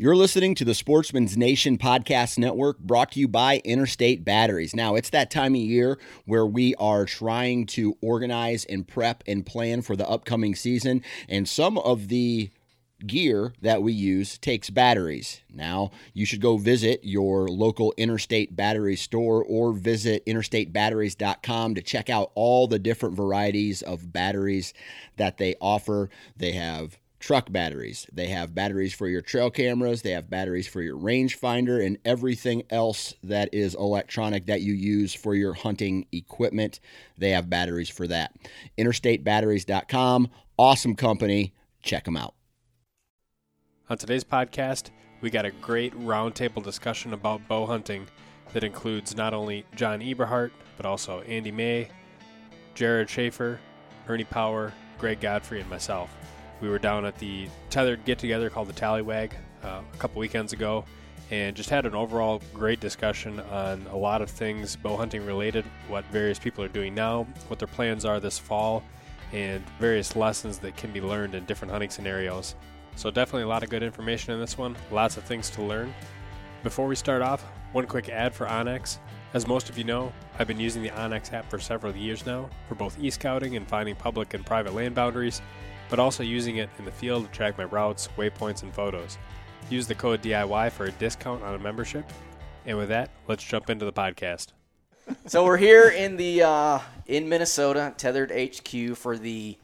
You're listening to the Sportsman's Nation Podcast Network brought to you by Interstate Batteries. Now, it's that time of year where we are trying to organize and prep and plan for the upcoming season. And some of the gear that we use takes batteries. Now, you should go visit your local Interstate Battery store or visit interstatebatteries.com to check out all the different varieties of batteries that they offer. They have truck batteries. They have batteries for your trail cameras, they have batteries for your rangefinder, and everything else that is electronic that you use for your hunting equipment. They have batteries for that. InterstateBatteries.com, awesome company. Check them out. On today's podcast, we got a great roundtable discussion about bow hunting that includes not only John Eberhart, but also Andy May, Jared Schaefer, Ernie Power, Greg Godfrey, and myself. We were down at the tethered get together called the Tallywag uh, a couple weekends ago and just had an overall great discussion on a lot of things bow hunting related, what various people are doing now, what their plans are this fall, and various lessons that can be learned in different hunting scenarios. So, definitely a lot of good information in this one, lots of things to learn. Before we start off, one quick ad for onX. As most of you know, I've been using the onX app for several years now for both e scouting and finding public and private land boundaries but also using it in the field to track my routes, waypoints, and photos. Use the code DIY for a discount on a membership. And with that, let's jump into the podcast. So we're here in the uh, in Minnesota, Tethered HQ for the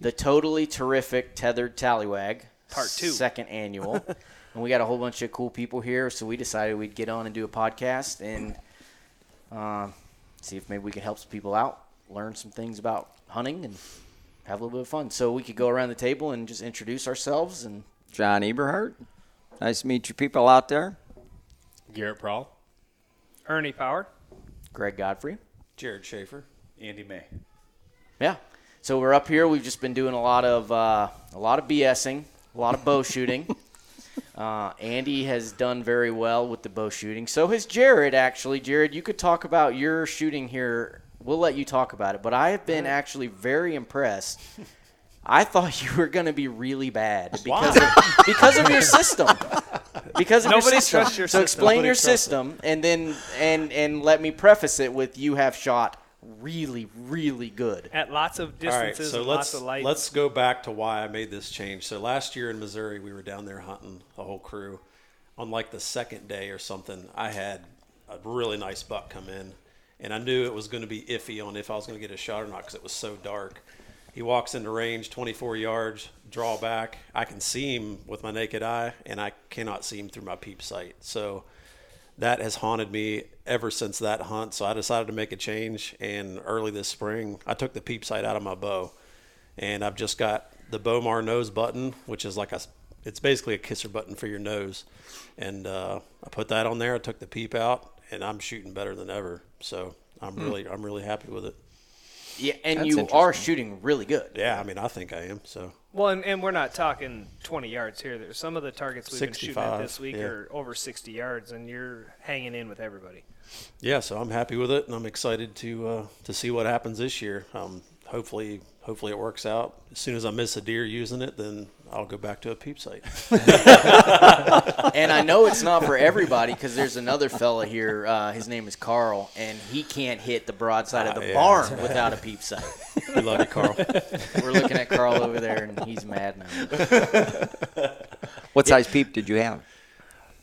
the totally terrific Tethered Tallywag Part Two, second annual, and we got a whole bunch of cool people here. So we decided we'd get on and do a podcast and uh, see if maybe we could help some people out, learn some things about hunting, and have a little bit of fun. So we could go around the table and just introduce ourselves and John Eberhart. Nice to meet you people out there. Garrett Prawl. Ernie Power. Greg Godfrey. Jared Schaefer, Andy May. Yeah. So we're up here. We've just been doing a lot of uh, a lot of BSing, a lot of bow shooting. Uh, Andy has done very well with the bow shooting. So has Jared. Actually, Jared, you could talk about your shooting here. We'll let you talk about it. But I have been actually very impressed. I thought you were going to be really bad because of, because of your system. Because of Nobody your system. trusts your so system. explain Nobody your trusts it. system, and then and and let me preface it with you have shot really really good. At lots of All right, distances so and let's lots of light. let's go back to why I made this change. So last year in Missouri, we were down there hunting a whole crew. On like the second day or something, I had a really nice buck come in, and I knew it was going to be iffy on if I was going to get a shot or not because it was so dark. He walks into range, 24 yards, draw back. I can see him with my naked eye, and I cannot see him through my peep sight. So that has haunted me ever since that hunt. So I decided to make a change. And early this spring, I took the peep sight out of my bow, and I've just got the Bomar nose button, which is like a, it's basically a kisser button for your nose. And uh, I put that on there. I took the peep out, and I'm shooting better than ever. So I'm really, I'm really happy with it. Yeah, and That's you are shooting really good. Yeah, I mean, I think I am. So well, and, and we're not talking 20 yards here. There's some of the targets we've been shooting at this week yeah. are over 60 yards, and you're hanging in with everybody. yeah, so I'm happy with it, and I'm excited to uh, to see what happens this year. Um, hopefully, hopefully it works out. As soon as I miss a deer using it, then I'll go back to a peep sight. and I know it's not for everybody because there's another fella here. Uh, his name is Carl, and he can't hit the broadside of the Ah, yeah. barn without a peep sight. we love you, Carl. We're looking at Carl over there, and he's mad now. What size peep did you have?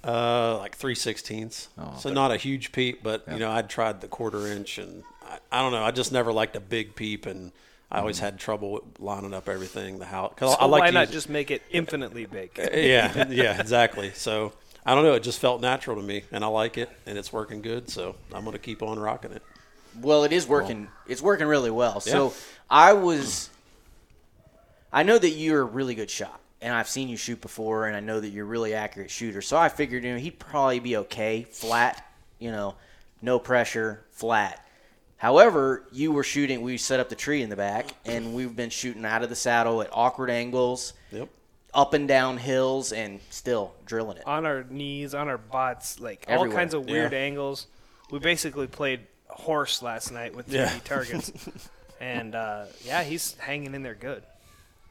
Uh, like three sixteenths. Oh, so not a huge peep, but you know, I'd tried the quarter inch, and I, I don't know. I just never liked a big peep, and I always mm-hmm. had trouble lining up everything. The house, cause So I like why to not just make it infinitely big? yeah, yeah, exactly. So I don't know. It just felt natural to me, and I like it, and it's working good. So I'm gonna keep on rocking it. Well, it is working. It's working really well. So I was. I know that you're a really good shot, and I've seen you shoot before, and I know that you're a really accurate shooter. So I figured, you know, he'd probably be okay, flat. You know, no pressure, flat. However, you were shooting. We set up the tree in the back, and we've been shooting out of the saddle at awkward angles, Yep. up and down hills, and still drilling it. on our knees, on our butts, like all kinds of weird Yeah. angles. We basically played horse last night with 3D Yeah. targets. and uh, yeah, he's hanging in there good.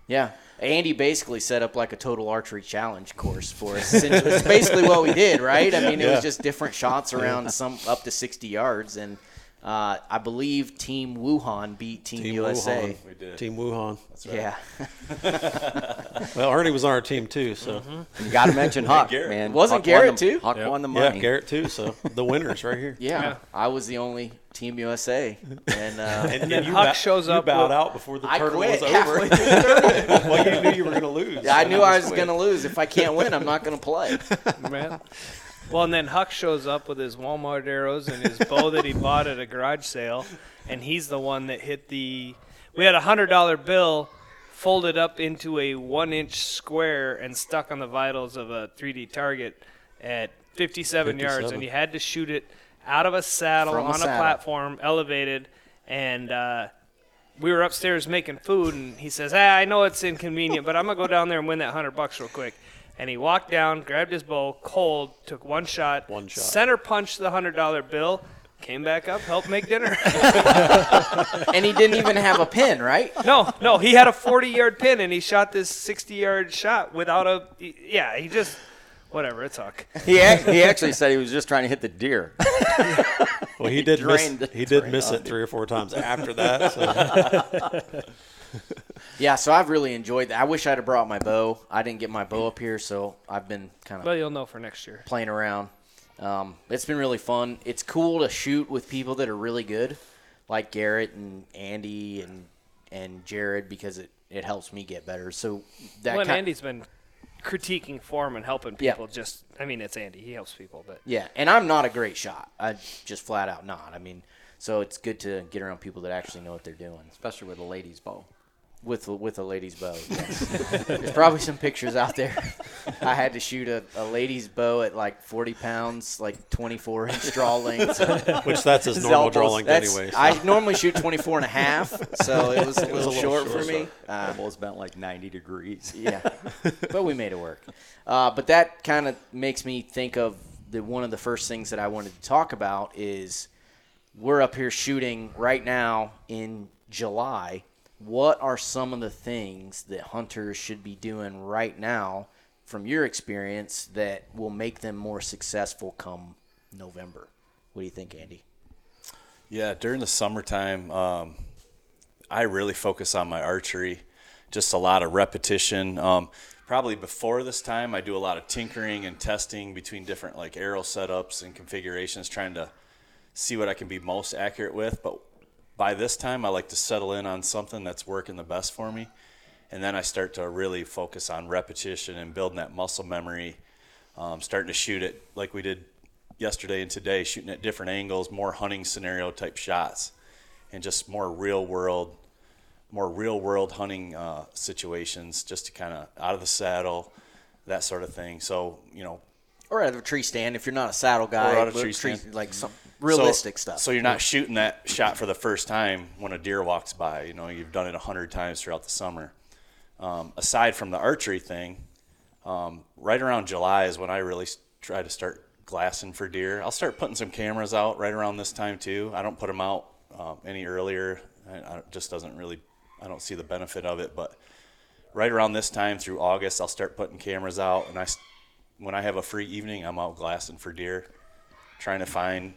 Yeah. Andy basically set up like a total archery challenge course for us. It's basically what we did, right? I mean, it was just different shots around some up to 60 yards, and uh, I believe Team Wuhan beat Team, Team USA. Wuhan. We did. Team Wuhan. That's right. Yeah, Well, Ernie was on our team too, so You got to mention Huck, Garrett. man. Wasn't Huck Garrett the, too? Huck Yep. won the money. yeah. Garrett too. So the winners right here. yeah, Yeah. I was the only Team USA, and, uh, And, then you Huck ba- shows you up bowed with- out before the I tournament quit was over. through the tournament. well, you knew you were going to lose. Yeah, I knew I was going to lose. If I can't win, I'm not going to play. man. Well, and then Huck shows up with his Walmart arrows and his bow that he bought at a garage sale, and he's the one that hit the. We had a hundred dollar bill folded up into a one inch square and stuck on the vitals of a 3D target at 57, yards, and you had to shoot it out of a saddle From on a, saddle. platform, elevated, and. Uh, we were upstairs making food, and he says, "Ah, I know it's inconvenient, but I'm gonna go down there and win that hundred bucks real quick." And he walked down, grabbed his bow, cold, took one shot, One shot. center punched the hundred dollar bill, came back up, helped make dinner. and he didn't even have a pin, right? no, no, he had a 40 yard pin, and he shot this 60 yard shot without a. Yeah, he just whatever. It's Huck. He, ac- he actually said he was just trying to hit the deer. Well, he did miss. He did miss it three or four times after that. So. Yeah, so I've really enjoyed that. I wish I'd have brought my bow. I didn't get my bow up here, so I've been kind of Well, you'll know for next year. playing around. Um, it's been really fun. It's cool to shoot with people that are really good, like Garrett and Andy and and Jared, because it, it helps me get better. So that Well, and kind, Andy's been critiquing form and helping Yeah. people. Just, I mean, it's Andy. He helps people, but yeah, and I'm not a great shot. I just flat out not. I mean, so it's good to get around people that actually know what they're doing. Especially with a ladies' bow. With with a lady's bow. Yes. There's probably some pictures out there. I had to shoot a, a lady's bow at like 40 pounds, like 24 inch draw length. Which that's his His normal draw length that's- anyway. so. I normally shoot 24 and a half, so it was a little, a little short, short, for me. Uh, Almost bent like 90 degrees. yeah, but we made it work. Uh, but that kind of makes me think of the one of the first things that I wanted to talk about is we're up here shooting right now in July. What are some of the things that hunters should be doing right now, from your experience, that will make them more successful come November? What do you think, Andy? Yeah, during the summertime, um, I really focus on my archery. Just a lot of repetition. Um, probably before this time, I do a lot of tinkering and testing between different like arrow setups and configurations, trying to see what I can be most accurate with. But by this time, I like to settle in on something that's working the best for me, and then I start to really focus on repetition and building that muscle memory. Um, starting to shoot it like we did yesterday and today, shooting at different angles, more hunting scenario type shots, and just more real world, more real world hunting uh, situations, just to kind of out of the saddle, that sort of thing. So you know, Or out of a tree stand if you're not a saddle guy. Or out of tree stand. like some realistic so, stuff. So you're not shooting that shot for the first time when a deer walks by. You know, you've done it a hundred times throughout the summer. Um, aside from the archery thing, um, right around July is when I really try to start glassing for deer. I'll start putting some cameras out right around this time too. I don't put them out um, any earlier. I, I, it just doesn't really. I don't see the benefit of it. But right around this time through August, I'll start putting cameras out, and I, when I have a free evening, I'm out glassing for deer, trying to find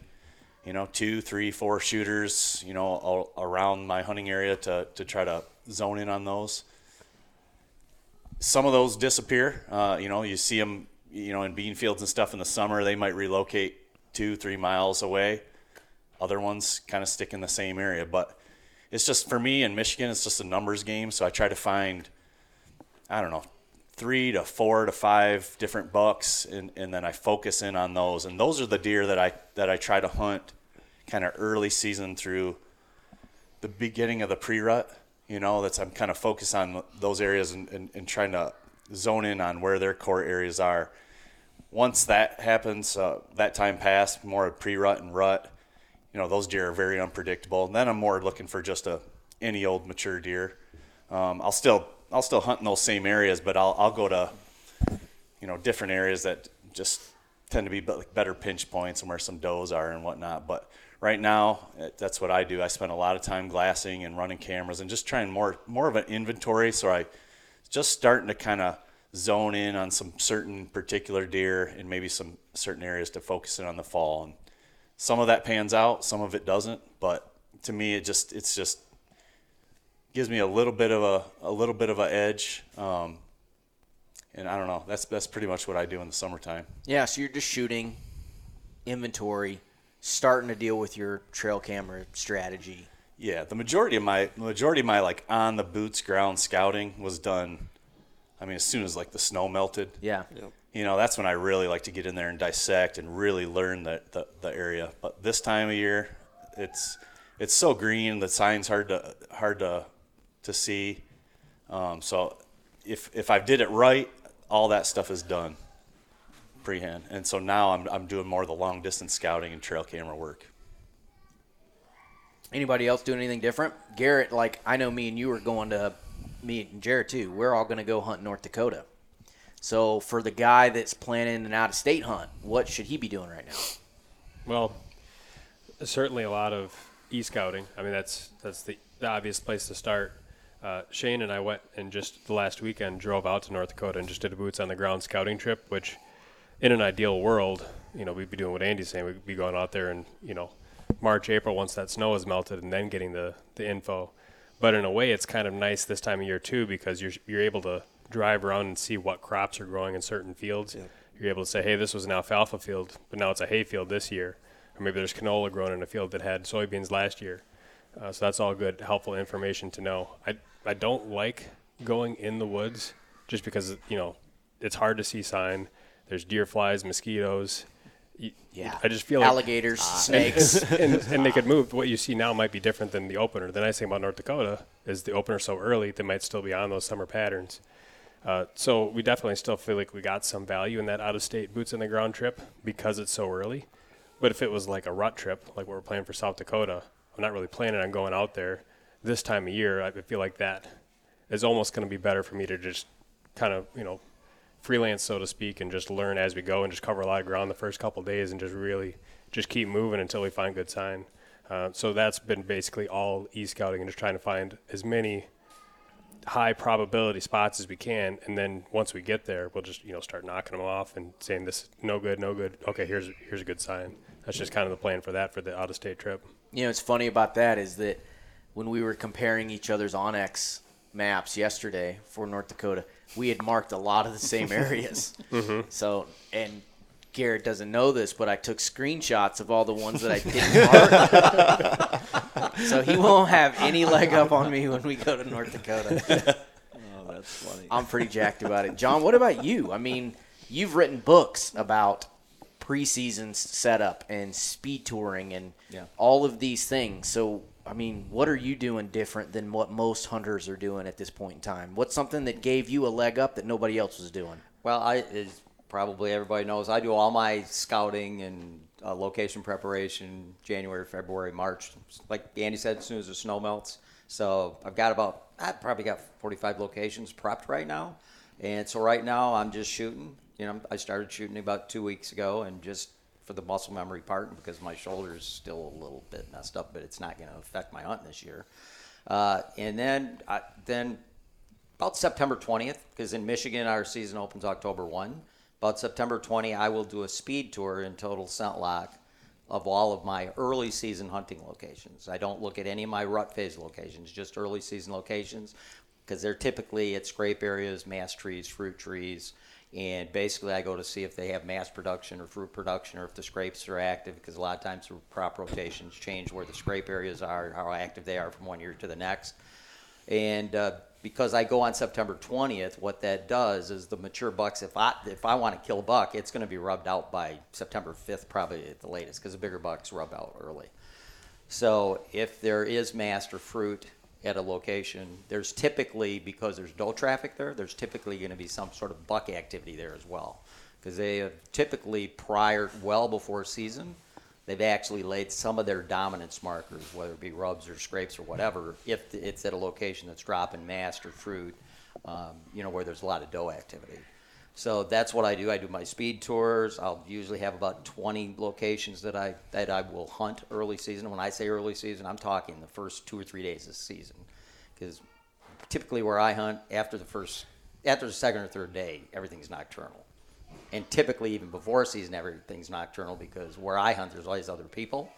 you know, two, three, four shooters, you know, around my hunting area to, to try to zone in on those. Some of those disappear. Uh, you know, you see them, you know, in bean fields and stuff in the summer. They might relocate two, three miles away. Other ones kind of stick in the same area. But it's just for me in Michigan, it's just a numbers game. So I try to find, I don't know, three to four to five different bucks, and, and then I focus in on those. And those are the deer that I that I try to hunt, kind of early season through the beginning of the pre-rut. You know, that's I'm kind of focused on those areas and, and, and trying to zone in on where their core areas are. Once that happens, uh, that time passed, more of pre-rut and rut. You know, those deer are very unpredictable. And then I'm more looking for just a any old mature deer. Um, I'll still I'll still hunt in those same areas, but I'll I'll go to you know different areas that just tend to be be- better pinch points and where some does are and whatnot. But right now, eh, that's what I do. I spend a lot of time glassing and running cameras and just trying more more of an inventory, so I just starting to kind of zone in on some certain particular deer and maybe some certain areas to focus in on the fall. And some of that pans out, some of it doesn't. But to me, it just it's just gives me a little bit of a a little bit of a edge. Um, and I don't know. That's that's pretty much what I do in the summertime. Yeah, so you're just shooting inventory, starting to deal with your trail camera strategy. Yeah, the majority of my the majority of my like on the boots ground scouting was done. I mean, as soon as like the snow melted, Yeah. you know, that's when I really like to get in there and dissect and really learn the, the, the area. But this time of year, it's it's so green. The sign's hard to hard to to see. Um, so if if I did it right, all that stuff is done prehand. And so now I'm I'm doing more of the long distance scouting and trail camera work. Anybody else doing anything different? Garrett, like I know me and you are going to me and Jared too. We're all going to go hunt North Dakota. So for the guy that's planning an out of state hunt, what should he be doing right now? Well, certainly a lot of e-scouting. I mean, that's that's the, the obvious place to start. Uh, Shane and I went and just the last weekend drove out to North Dakota and just did a boots on the ground scouting trip. Which, in an ideal world, you know, we'd be doing what Andy's saying. We'd be going out there and you know, March, April once that snow is melted, and then getting the the info. But in a way, it's kind of nice this time of year too because you're you're able to drive around and see what crops are growing in certain fields. You're able to say, hey, this was an alfalfa field, but now it's a hay field this year. Or maybe there's canola grown in a field that had soybeans last year. Uh, so that's all good, helpful information to know. I I don't like going in the woods just because you know it's hard to see sign. There's deer flies, mosquitoes. Yeah. I just feel like alligators, snakes. and, and they could move. What you see now might be different than the opener. The nice thing about North Dakota is the opener so early they might still be on those summer patterns. Uh, so we definitely still feel like we got some value in that out-of-state boots on the ground trip because it's so early. But if it was like a rut trip, like what we're planning for South Dakota, I'm not really planning on going out there this time of year. I feel like that is almost going to be better for me to just kind of you know freelance, so to speak, and just learn as we go and just cover a lot of ground the first couple days and just really just keep moving until we find good sign. Uh, so that's been basically all e-scouting and just trying to find as many high probability spots as we can, and then once we get there, we'll just you know start knocking them off and saying this no good, no good. Okay, here's here's a good sign. That's just kind of the plan for that for the out of state trip. You know, what's funny about that is that when we were comparing each other's onX maps yesterday for North Dakota, we had marked a lot of the same areas. Mm-hmm. So, and Garrett doesn't know this, but I took screenshots of all the ones that I didn't mark. so he won't have any leg up on me when we go to North Dakota. Oh, that's funny. I'm pretty jacked about it. John, what about you? I mean, you've written books about preseason setup and speed touring and Yeah. all of these things. So, I mean, what are you doing different than what most hunters are doing at this point in time? What's something that gave you a leg up that nobody else was doing? Well, I is probably everybody knows I do all my scouting and uh, location preparation January, February, March. Like Andy said, as soon as the snow melts. So I've got about I probably got 45 locations prepped right now, and so right now I'm just shooting. You know, I started shooting about two weeks ago, and just for the muscle memory part, because my shoulder is still a little bit messed up, but it's not going to affect my hunt this year. Uh, and then, I, then about September 20th, because in Michigan our season opens October 1. About September 20, I will do a speed tour in total scent lock of all of my early season hunting locations. I don't look at any of my rut phase locations, just early season locations, because they're typically at scrape areas, mast trees, fruit trees, and basically I go to see if they have mast production or fruit production or if the scrapes are active, because a lot of times the crop rotations change where the scrape areas are, how active they are from one year to the next. And uh, because I go on September 20th, what that does is the mature bucks, if I if I want to kill a buck, it's going to be rubbed out by September 5th, probably at the latest, because the bigger bucks rub out early. So if there is master fruit at a location, there's typically because there's no traffic there, there's typically going to be some sort of buck activity there as well, because they have typically prior, well before season, they've actually laid some of their dominance markers, whether it be rubs or scrapes or whatever, if it's at a location that's dropping mast or fruit, um, you know, where there's a lot of doe activity. So that's what I do. I do my speed tours. I'll usually have about 20 locations that I that I will hunt early season. When I say early season, I'm talking the first two or three days of the season, because typically where I hunt after the first after the second or third day, everything's nocturnal. And typically, even before season, everything's nocturnal because where I hunt, there's always other people.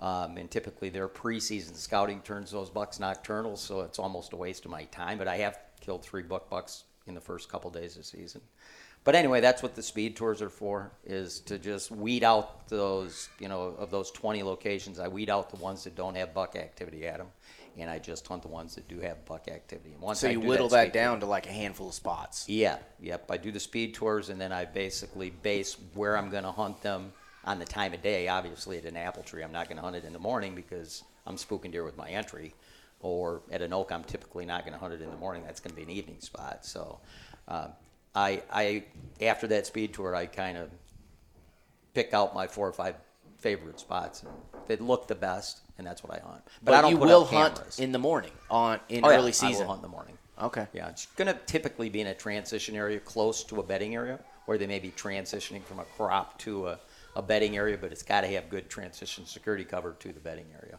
Um, and typically, their preseason scouting turns those bucks nocturnal, so it's almost a waste of my time. But I have killed three buck bucks in the first couple days of season. But anyway, that's what the speed tours are for: is to just weed out those, you know, of those 20 locations. I weed out the ones that don't have buck activity at them, and I just hunt the ones that do have buck activity. And once So I you do whittle that speed tour- down to like a handful of spots. yeah, yep. I do the speed tours, and then I basically base where I'm going to hunt them on the time of day. Obviously, at an apple tree, I'm not going to hunt it in the morning because I'm spooking deer with my entry. Or at an oak, I'm typically not going to hunt it in the morning. That's going to be an evening spot. So, uh, I, I after that speed tour, I kind of pick out my four or five favorite spots and that look the best, and that's what I hunt. But, I don't you will hunt in the morning on in Oh, yeah, early I season. will hunt in the morning. Okay. Yeah, it's going to typically be in a transition area close to a bedding area, where they may be transitioning from a crop to a, a bedding area, but it's got to have good transition security cover to the bedding area.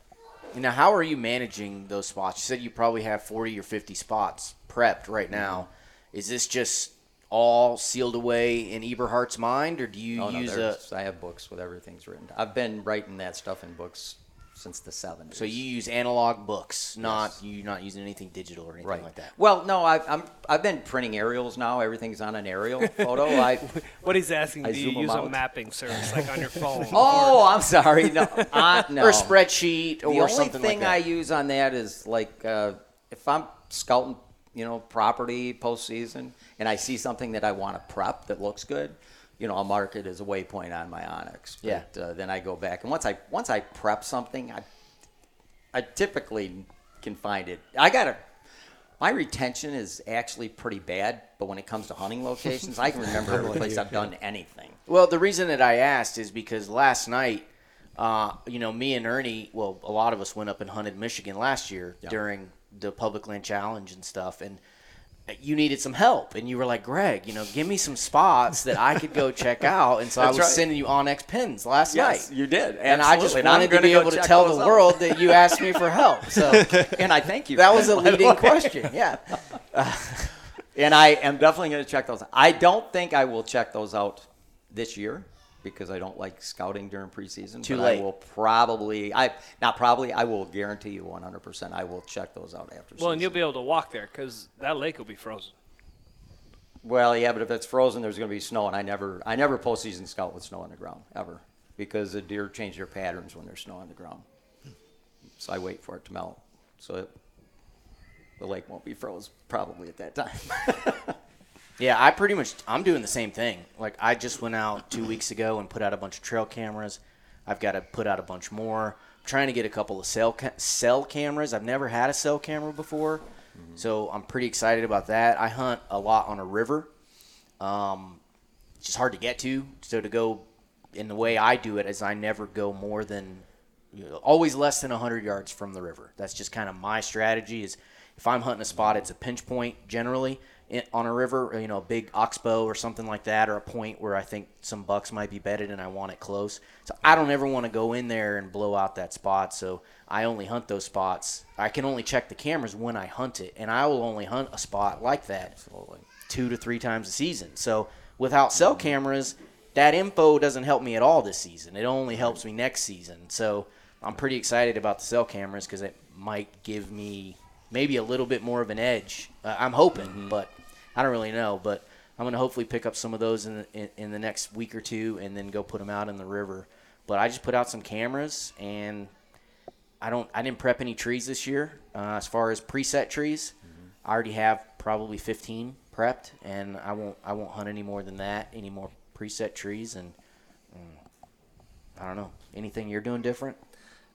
Now, how are you managing those spots? You said you probably have 40 or 50 spots prepped right now. Mm-hmm. Is this just all sealed away in Eberhart's mind, or do you Oh, use a? there's- I have books with everything's written. I've been writing that stuff in books since the 70s. So you use analog books, not you not using anything digital or anything right like that. Well, no, I, I'm I've been printing aerials now. Everything's on an aerial photo. I What he's asking, I do you zoom 'em use a mapping service like on your phone? oh, I'm sorry. No, uh, no. Or a spreadsheet or something the only something thing like that. I use on that is like uh, if I'm scouting, you know, property postseason, and I see something that I want to prep that looks good, you know, I'll mark it as a waypoint on my onX. Yeah. But, uh, then I go back, and once I once I prep something, I I typically can find it. I got to My retention is actually pretty bad, but when it comes to hunting locations, I can remember every place I've done anything. Well, the reason that I asked is because last night, uh, you know, me and Ernie, well, a lot of us went up and hunted Michigan last year during the Public Land Challenge and stuff, and you needed some help, and you were like, Greg, you know, give me some spots that I could go check out, and so I was right. sending you onX pins last Yes, night. you did. And I just And wanted to be able to tell the out. world that you asked me for help. So and I thank you. that was a leading question. Yeah. And I am definitely going to check those. out. I don't think I will check those out this year because I don't like scouting during preseason. Too but late. I will probably, I not probably, I will guarantee you 100%. I will check those out after. Well, and you'll be able to walk there because that lake will be frozen. Well, yeah, but if it's frozen, there's going to be snow, and I never, I never postseason scout with snow on the ground ever because the deer change their patterns when there's snow on the ground. So I wait for it to melt, so it, the lake won't be froze probably at that time. Yeah, I pretty much I'm doing the same thing. Like I just went out two weeks ago and put out a bunch of trail cameras. I've got to put out a bunch more. I'm trying to get a couple of cell ca- cell cameras. I've never had a cell camera before, so I'm pretty excited about that. I hunt a lot on a river. Um, it's just hard to get to. So to go in the way I do it is I never go more than you know, always less than 100 yards from the river. That's just kind of my strategy. Is if I'm hunting a spot, it's a pinch point generally in, on a river, or, you know, a big oxbow or something like that, or a point where I think some bucks might be bedded and I want it close. So I don't ever want to go in there and blow out that spot. So I only hunt those spots. I can only check the cameras when I hunt it, and I will only hunt a spot like that two to three times a season. So without cell cameras, that info doesn't help me at all this season. It only helps me next season. So I'm pretty excited about the cell cameras because it might give me maybe a little bit more of an edge. Uh, I'm hoping, but I don't really know. But I'm going to hopefully pick up some of those in the, in, in the next week or two and then go put them out in the river. But I just put out some cameras and I don't. I didn't prep any trees this year. Uh, as far as preset trees, I already have probably 15 prepped, and I won't. I won't hunt any more than that. Any more preset trees, and mm, I don't know. Anything you're doing different?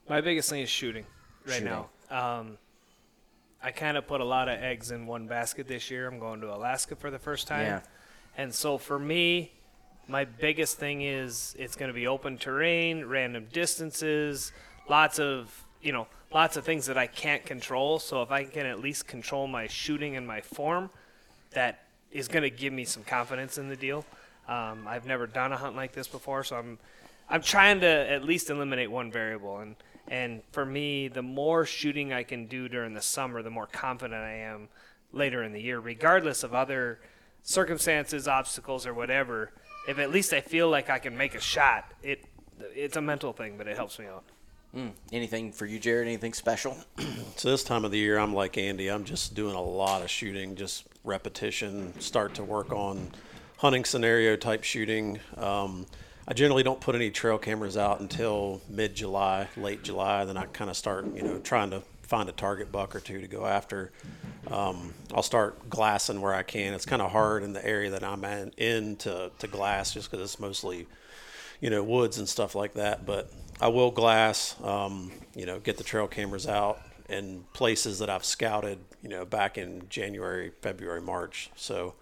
My biggest thing is shooting right Shooting. now. Um, I kind of put a lot of eggs in one basket this year. I'm going to Alaska for the first time. Yeah. And so for me, my biggest thing is it's going to be open terrain, random distances, lots of, you know, lots of things that I can't control. So if I can at least control my shooting and my form, that is going to give me some confidence in the deal. Um, I've never done a hunt like this before, so I'm I'm trying to at least eliminate one variable. And and for me, the more shooting I can do during the summer, the more confident I am later in the year, regardless of other circumstances, obstacles, or whatever. If at least I feel like I can make a shot, it it's a mental thing, but it helps me out. Anything for you, Jared? Anything special? So this time of the year, I'm like Andy. I'm just doing a lot of shooting, just repetition. Start to work on hunting scenario type shooting. Um, I generally don't put any trail cameras out until mid July, late July. Then I kind of start, you know, trying to find a target buck or two to go after. Um, I'll start glassing where I can. It's kind of hard in the area that I'm in, to, to glass just because it's mostly you know, woods and stuff like that. But I will glass, um, you know, get the trail cameras out in places that I've scouted, you know, back in January, February, March. So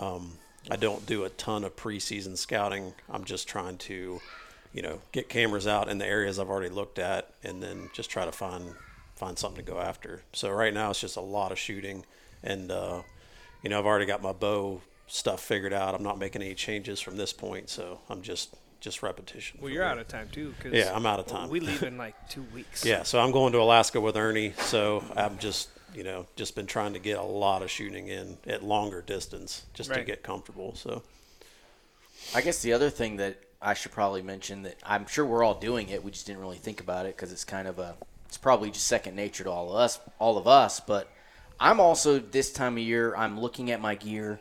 um, I don't do a ton of preseason scouting. I'm just trying to, you know, get cameras out in the areas I've already looked at, and then just try to find find something to go after. So right now it's just a lot of shooting, and uh, you know, I've already got my bow stuff figured out. I'm not making any changes from this point, so I'm just just repetition. Well, you're there. out of time too. 'cause Yeah, I'm out of time. We leave in like two weeks. Yeah, so I'm going to Alaska with Ernie. So I'm just, you know, just been trying to get a lot of shooting in at longer distance just to get comfortable. So I guess the other thing that I should probably mention that I'm sure we're all doing it. We just didn't really think about it because it's kind of a it's probably just second nature to all of us, all of us. But I'm also this time of year I'm looking at my gear,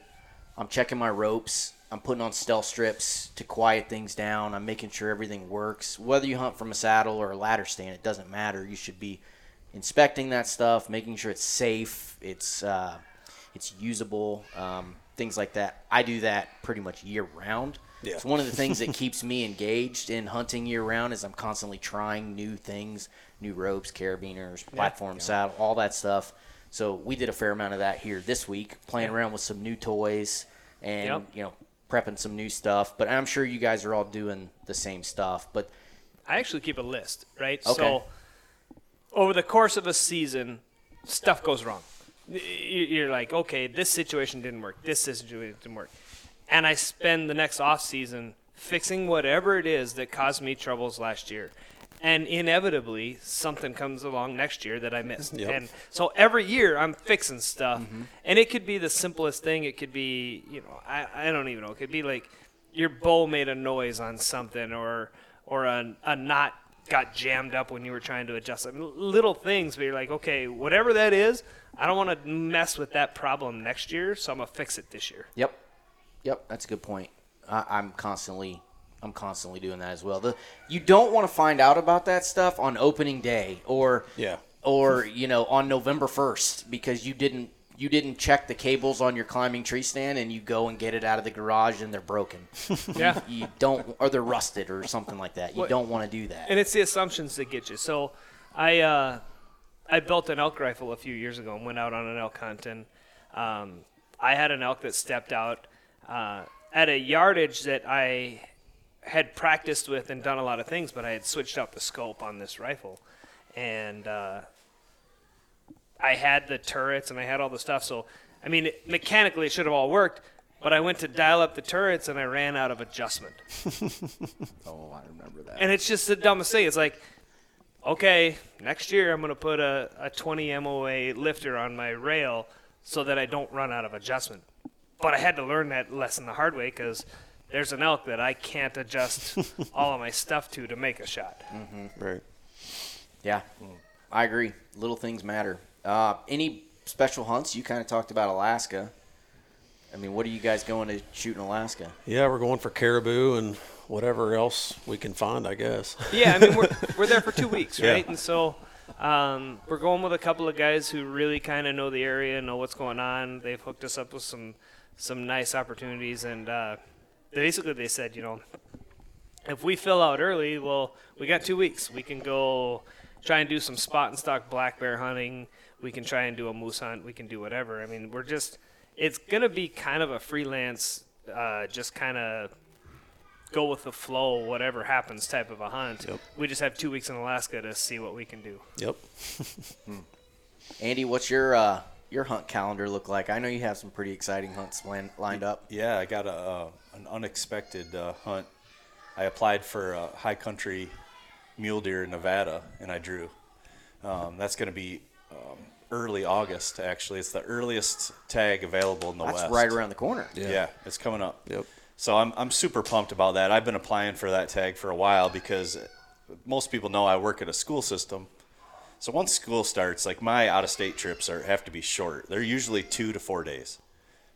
I'm checking my ropes, I'm putting on stealth strips to quiet things down. I'm making sure everything works. Whether you hunt from a saddle or a ladder stand, it doesn't matter. You should be inspecting that stuff, making sure it's safe, it's uh, it's usable, um, things like that. I do that pretty much year round. Yeah. It's one of the things that keeps me engaged in hunting year round is I'm constantly trying new things, new ropes, carabiners, platform saddle, all that stuff. So we did a fair amount of that here this week, playing around with some new toys and Yep. you know prepping some new stuff. But I'm sure you guys are all doing the same stuff. But I actually keep a list, right? Okay. So over the course of a season, stuff goes wrong. You're like, okay, this situation didn't work. This situation didn't work. And I spend the next off season fixing whatever it is that caused me troubles last year. And inevitably, something comes along next year that I missed. Yep. And so every year, I'm fixing stuff. Mm-hmm. And it could be the simplest thing. It could be, you know, I, I don't even know. It could be like your bow made a noise on something or or a, a knot got jammed up when you were trying to adjust it. Little things, but you're like, okay, whatever that is, I don't want to mess with that problem next year, so I'm gonna fix it this year. Yep, yep, that's a good point. I, I'm constantly, I'm constantly doing that as well. The you don't want to find out about that stuff on opening day or Yeah. or you know on November first because you didn't you didn't check the cables on your climbing tree stand and you go and get it out of the garage and they're broken. Yeah. you don't or they're rusted or something like that. You What- don't want to do that. and it's the assumptions that get you. So, I uh, I built an elk rifle a few years ago and went out on an elk hunt, and um, I had an elk that stepped out uh, at a yardage that I had practiced with and done a lot of things, but I had switched out the scope on this rifle, and uh, I had the turrets and I had all the stuff. So, I mean, it, mechanically it should have all worked. But I went to dial up the turrets and I ran out of adjustment. oh, I remember that. And it's just the dumbest thing. It's like, okay, next year I'm going to put a, a 20 MOA lifter on my rail so that I don't run out of adjustment. But I had to learn that lesson the hard way because there's an elk that I can't adjust all of my stuff to to make a shot. Mm-hmm. right. Yeah, I agree. Little things matter. Uh, any special hunts? You kind of talked about Alaska. I mean, what are you guys going to shoot in Alaska? Yeah, we're going for caribou and whatever else we can find, I guess. Yeah, I mean we're we're there for two weeks, Yeah. right? And so um, we're going with a couple of guys who really kind of know the area, know what's going on. They've hooked us up with some some nice opportunities, and uh, basically they said, you know, if we fill out early, well, we got two weeks. We can go try and do some spot and stalk black bear hunting. We can try and do a moose hunt. We can do whatever. I mean, we're just it's gonna be kind of a freelance, uh, just kind of go with the flow, whatever happens type of a hunt. Yep. We just have two weeks in Alaska to see what we can do. Yep. Andy, what's your uh, your hunt calendar look like? I know you have some pretty exciting hunts plan- lined up. Yeah, I got a uh, an unexpected uh, hunt. I applied for uh, high country mule deer in Nevada, and I drew. Um, that's going to be um, early August. Actually, it's the earliest tag available in the West. That's West. right around the corner. Yeah. it's coming up. Yep. So I'm I'm super pumped about that. I've been applying for that tag for a while because most people know I work at a school system. So once school starts, like my out of state trips are have to be short. They're usually two to four days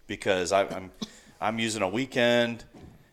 because I, I'm I'm using a weekend.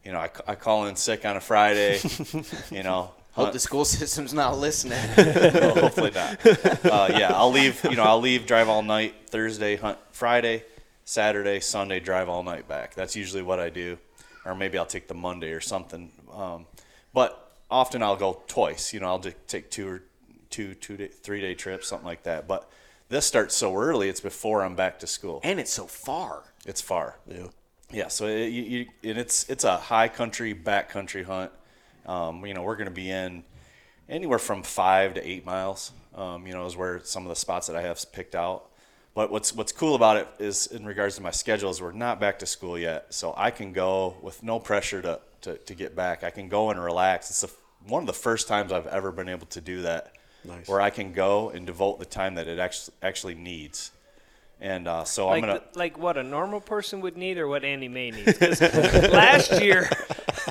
You know, I, I call in sick on a Friday. you know, Hope the school system's not listening. well, hopefully not. Uh, yeah, I'll leave. You know, I'll leave, drive all night Thursday, hunt Friday, Saturday, Sunday, drive all night back. That's usually what I do, or maybe I'll take the Monday or something. Um, but often I'll go twice. You know, I'll take two or two, two, day, three day trips, something like that. But this starts so early; it's before I'm back to school. and it's so far. It's far. Yeah. Yeah, so it, you, you, and it's it's a high country, back country hunt. Um, you know, we're going to be in anywhere from five to eight miles. Um, you know, is where some of the spots that I have picked out. But what's what's cool about it is, in regards to my schedule, is we're not back to school yet, so I can go with no pressure to to, to get back. I can go and relax. It's the, one of the first times I've ever been able to do that, Nice. where I can go and devote the time that it actually actually needs. And uh, so Like, I'm gonna. the- like what a normal person would need or what Andy May needs. 'Cause last year,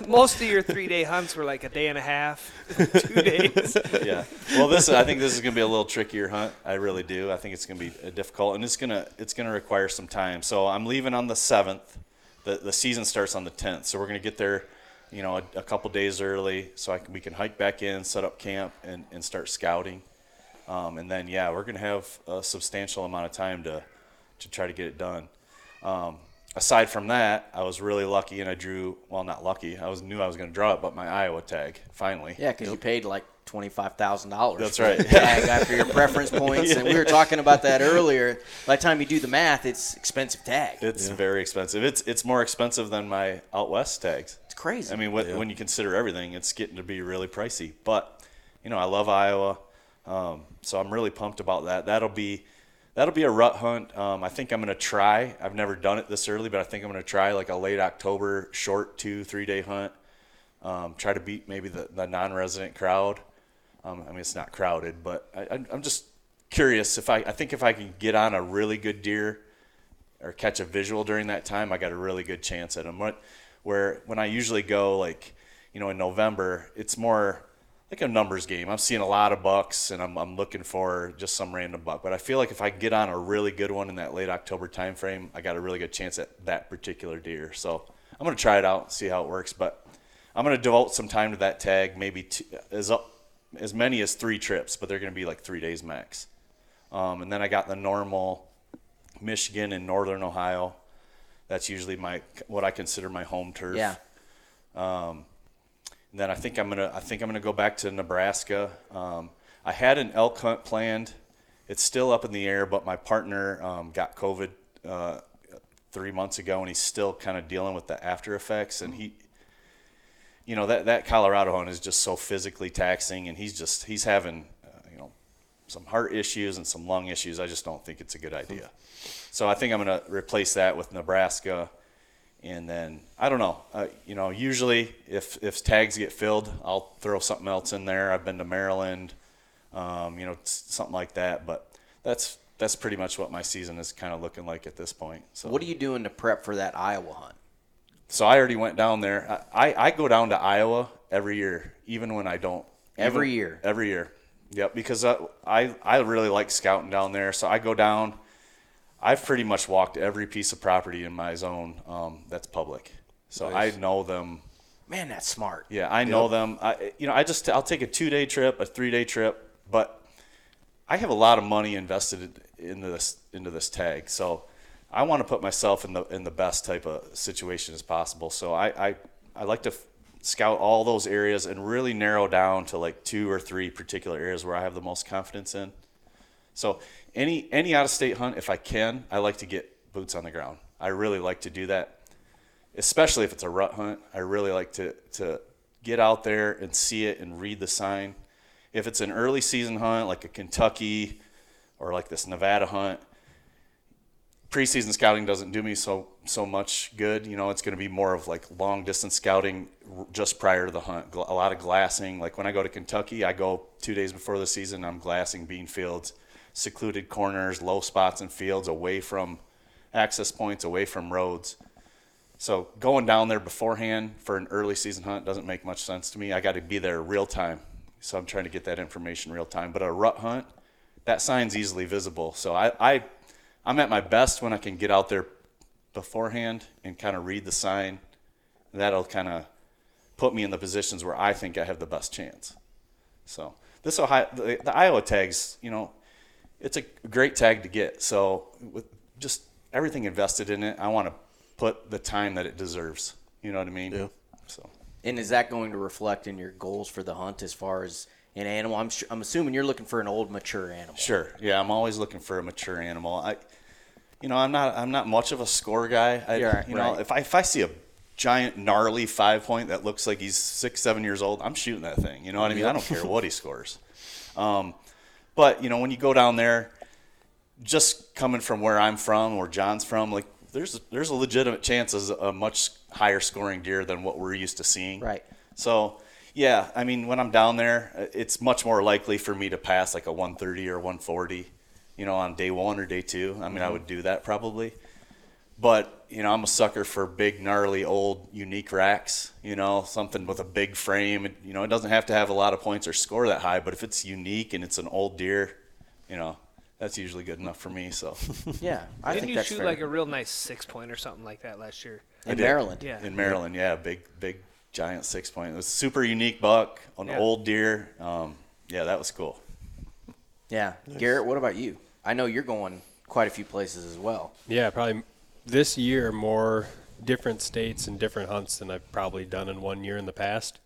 most of your three day hunts were like a day and a half, two days. yeah. Well, this I think this is going to be a little trickier hunt. I really do. I think it's going to be uh, difficult, and it's gonna it's to require some time. So I'm leaving on the seventh. The the season starts on the tenth, so we're going to get there, you know, a, a couple days early, so I can, we can hike back in, set up camp, and, and start scouting. Um, and then yeah, we're going to have a substantial amount of time to to try to get it done. Um, aside from that, I was really lucky, and I drew well, not lucky. I was knew I was going to draw it, but my Iowa tag finally. Yeah, because you paid like twenty five thousand dollars. That's right. Tag after your preference points, and we were talking about that earlier. By the time you do the math, it's expensive tag. It's very expensive. It's it's more expensive than my out west tags. It's crazy. I mean, when, when you consider everything, it's getting to be really pricey. But you know, I love Iowa, um, so I'm really pumped about that. That'll be that'll be a rut hunt. Um, I think I'm going to try. I've never done it this early, but I think I'm going to try like a late October short two three day hunt. Um, try to beat maybe the, the non-resident crowd. Um, I mean, it's not crowded, but I, I'm just curious if I I think if I can get on a really good deer or catch a visual during that time, I got a really good chance at them. What, where when I usually go, like, you know, in November, it's more like a numbers game. I'm seeing a lot of bucks, and I'm, I'm looking for just some random buck. But I feel like if I get on a really good one in that late October time frame, I got a really good chance at that particular deer. So I'm gonna try it out, and see how it works. But I'm gonna devote some time to that tag, maybe two, as up as many as three trips, but they're gonna be like three days max. Um, and then I got the normal Michigan and Northern Ohio. That's usually my what I consider my home turf. yeah. And then I think I'm gonna I think I'm gonna go back to Nebraska. Um, I had an elk hunt planned. It's still up in the air, but my partner um, got COVID uh, three months ago, and he's still kind of dealing with the after effects. And he, you know, that that Colorado hunt is just so physically taxing, and he's just he's having uh, you know some heart issues and some lung issues. I just don't think it's a good idea. So I think I'm to replace that with Nebraska, and then I don't know. Uh, you know, usually if if tags get filled, I'll throw something else in there. I've been to Maryland, um, you know, something like that. But that's that's pretty much what my season is kind of looking like at this point. So What are you doing to prep for that Iowa hunt? so I already went down there. I, I, I go down to Iowa every year, even when I don't. Every even- year? Every year. Yep, because I, I I really like scouting down there. So I go down. I've pretty much walked every piece of property in my zone um, that's public. So I know them. Man, that's smart. Yeah, I know them. I you know I just I'll take a two day trip, a three day trip, but I have a lot of money invested into this into this tag, so I want to put myself in the in the best type of situation as possible. So I I, I like to f- scout all those areas and really narrow down to like two or three particular areas where I have the most confidence in. So any any out of state hunt, if I can, I like to get boots on the ground. I really like to do that, especially if it's a rut hunt. I really like to to get out there and see it and read the sign. If it's an early season hunt like a Kentucky or like this Nevada hunt, preseason scouting doesn't do me so so much good. You know, it's going to be more of like long distance scouting just prior to the hunt. A lot of glassing. Like when I go to Kentucky, I go two days before the season. I'm glassing bean fields, secluded corners, low spots and fields, away from access points, away from roads. So going down there beforehand for an early season hunt doesn't make much sense to me. I got to be there real time. So I'm trying to get that information real time. But a rut hunt, that sign's easily visible. So I, I I'm at my best when I can get out there beforehand and kind of read the sign. That'll kind of put me in the positions where I think I have the best chance. So this Ohio, the, the Iowa tags, you know, it's a great tag to get. So with just everything invested in it, I want to put the time that it deserves. You know what I mean? Yeah. So And is that going to reflect in your goals for the hunt as far as an animal? I'm, I'm assuming you're looking for an old, mature animal. Sure. Yeah, I'm always looking for a mature animal. I, you know, I'm not I'm not much of a score guy. I, Yeah, you know, right. if I if I see a giant gnarly five point that looks like he's six seven years old, I'm shooting that thing. You know what I mean? I don't care what he scores. Um, but you know, when you go down there, just coming from where I'm from, where John's from, like there's there's a legitimate chance of a much higher scoring deer than what we're used to seeing. Right. So, yeah, I mean, when I'm down there, it's much more likely for me to pass like a 130 or 140, you know, on day one or day two. I mean, I mm-hmm. would do that probably. But, you know, I'm a sucker for big, gnarly, old, unique racks, you know, something with a big frame. It- You know, it doesn't have to have a lot of points or score that high, but if it's unique and it's an old deer, you know, that's usually good enough for me. So, Yeah, I Didn't think you that's shoot fair. like a real nice six point or something like that last year? in. Maryland. Yeah. in Maryland, yeah, big, big, giant six point. It was a super unique buck, an Yeah. old deer. Um, yeah, that was cool. Yeah. Garrett, what about you? I know you're going quite a few places as well. Yeah, probably this year more different states and different hunts than I've probably done in one year in the past.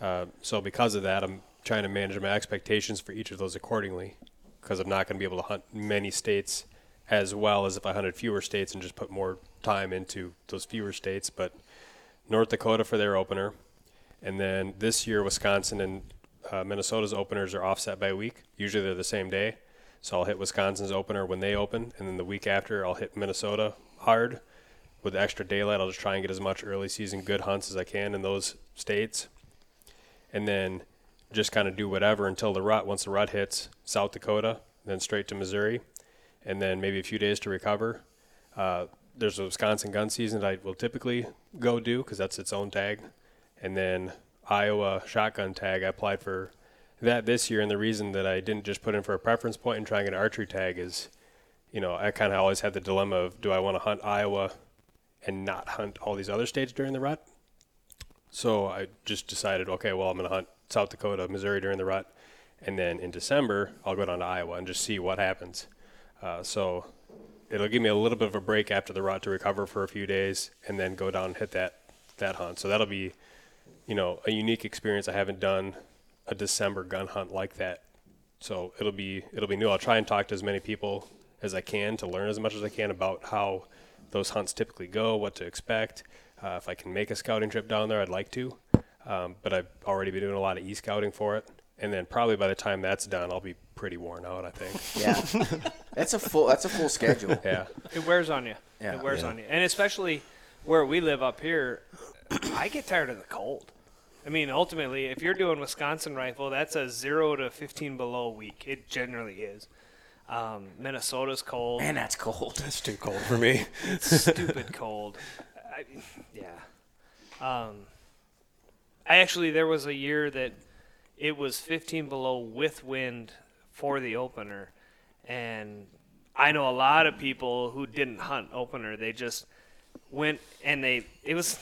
Uh, so because of that, I'm trying to manage my expectations for each of those accordingly, because I'm not going to be able to hunt many states as well as if I hunted fewer states and just put more time into those fewer states. But North Dakota for their opener, and then this year Wisconsin and uh, Minnesota's openers are offset by a week. Usually they're the same day. So I'll hit Wisconsin's opener when they open, and then the week after I'll hit Minnesota hard. With extra daylight, I'll just try and get as much early season good hunts as I can in those states, and then just kind of do whatever until the rut. Once the rut hits South Dakota, then straight to Missouri, and then maybe a few days to recover. Uh, there's a Wisconsin gun season that I will typically go do because that's its own tag, and then Iowa shotgun tag. I applied for that this year, and the reason that I didn't just put in for a preference point and try and get an archery tag is, you know, I kind of always had the dilemma of do I want to hunt Iowa and not hunt all these other states during the rut. So I just decided, okay, well, I'm going to hunt South Dakota, Missouri during the rut, and then in December I'll go down to Iowa and just see what happens. Uh, so it'll give me a little bit of a break after the rut to recover for a few days, and then go down and hit that that hunt. So that'll be, you know, a unique experience. I haven't done a December gun hunt like that, so it'll be it'll be new. I'll try and talk to as many people as I can to learn as much as I can about how those hunts typically go, what to expect. Uh, if I can make a scouting trip down there, I'd like to. Um, but I've already been doing a lot of e scouting for it, and then probably by the time that's done, I'll be pretty worn out. I think. Yeah. that's a full. That's a full schedule. Yeah. It wears on you. Yeah. It wears Yeah. on you, and especially where we live up here, I get tired of the cold. I mean, ultimately, if you're doing Wisconsin rifle, that's a zero to 15 below week. It generally is. Um, Minnesota's cold. Man, that's cold. That's too cold for me. Stupid cold. I, yeah. Um, I actually there was a year that it was 15 below with wind for the opener, and I know a lot of people who didn't hunt opener. They just went and they it was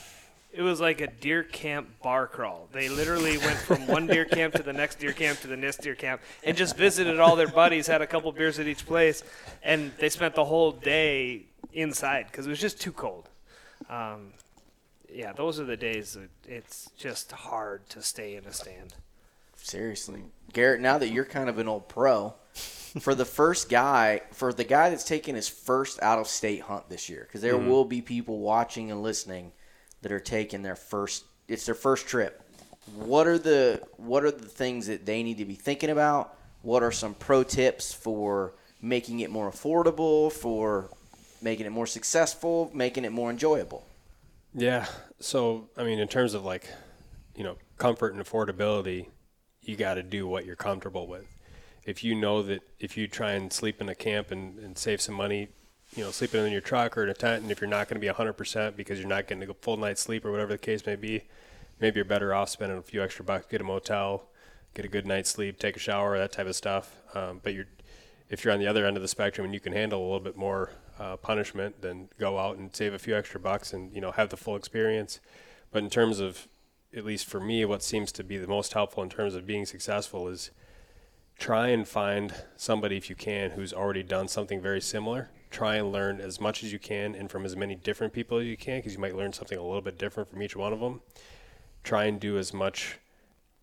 it was like a deer camp bar crawl. They literally went from one deer camp to the next deer camp to the next deer camp and just visited all their buddies, had a couple beers at each place, and they spent the whole day inside because it was just too cold. Um, yeah, those are the days that it's just hard to stay in a stand. Seriously, Garrett. Now that you're kind of an old pro, for the first guy, for the guy that's taking his first out of state hunt this year, because there will be people watching and listening that are taking their first. It's their first trip. What are the What are the things that they need to be thinking about? What are some pro tips for making it more affordable, for making it more successful, making it more enjoyable? Yeah. So, I mean, in terms of like, you know, comfort and affordability, you got to do what you're comfortable with. if you know that if you try and sleep in a camp and, and save some money, you know, sleeping in your truck or in a tent, and if you're not going to be 100% because you're not getting a full night's sleep or whatever the case may be, maybe you're better off spending a few extra bucks, get a motel, get a good night's sleep, take a shower, that type of stuff. Um, but you're, if you're on the other end of the spectrum and you can handle a little bit more uh, punishment, then go out and save a few extra bucks and you know have the full experience. But in terms of, at least for me, what seems to be the most helpful in terms of being successful is try and find somebody if you can who's already done something very similar. Try and learn as much as you can and from as many different people as you can because you might learn something a little bit different from each one of them. Try and do as much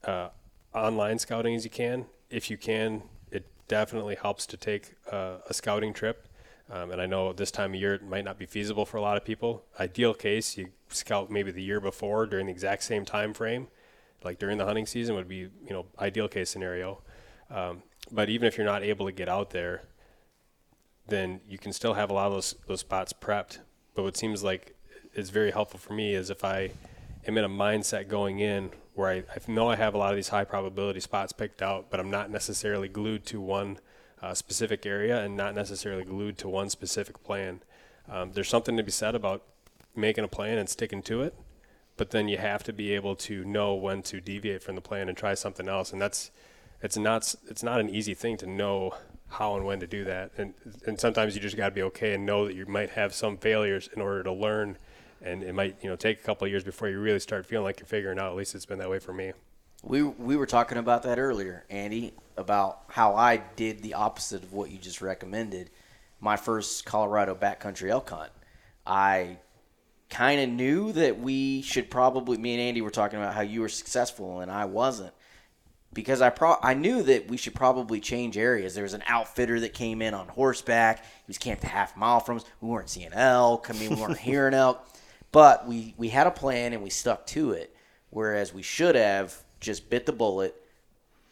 uh, online scouting as you can. If you can, it definitely helps to take uh, a scouting trip. Um, and I know this time of year it might not be feasible for a lot of people. Ideal case, you scout maybe the year before during the exact same time frame, like during the hunting season would be you know ideal case scenario. Um, but even if you're not able to get out there, then you can still have a lot of those those spots prepped. But what seems like is very helpful for me is if I am in a mindset going in where I, I know I have a lot of these high probability spots picked out, but I'm not necessarily glued to one uh, specific area and not necessarily glued to one specific plan. Um, there's something to be said about making a plan and sticking to it, but then you have to be able to know when to deviate from the plan and try something else. And that's it's not it's not an easy thing to know how and when to do that. And and sometimes you just got to be okay and know that you might have some failures in order to learn. And it might you know take a couple of years before you really start feeling like you're figuring out. At least it's been that way for me. We we were talking about that earlier, Andy, about how I did the opposite of what you just recommended. My first Colorado backcountry elk hunt, I kind of knew that we should probably. Me and Andy were talking about how you were successful and I wasn't because I pro- I knew that we should probably change areas. There was an outfitter that came in on horseback. He was camped a half mile from us. We weren't seeing elk. I mean, we weren't hearing elk, but we we had a plan and we stuck to it. Whereas we should have just bit the bullet,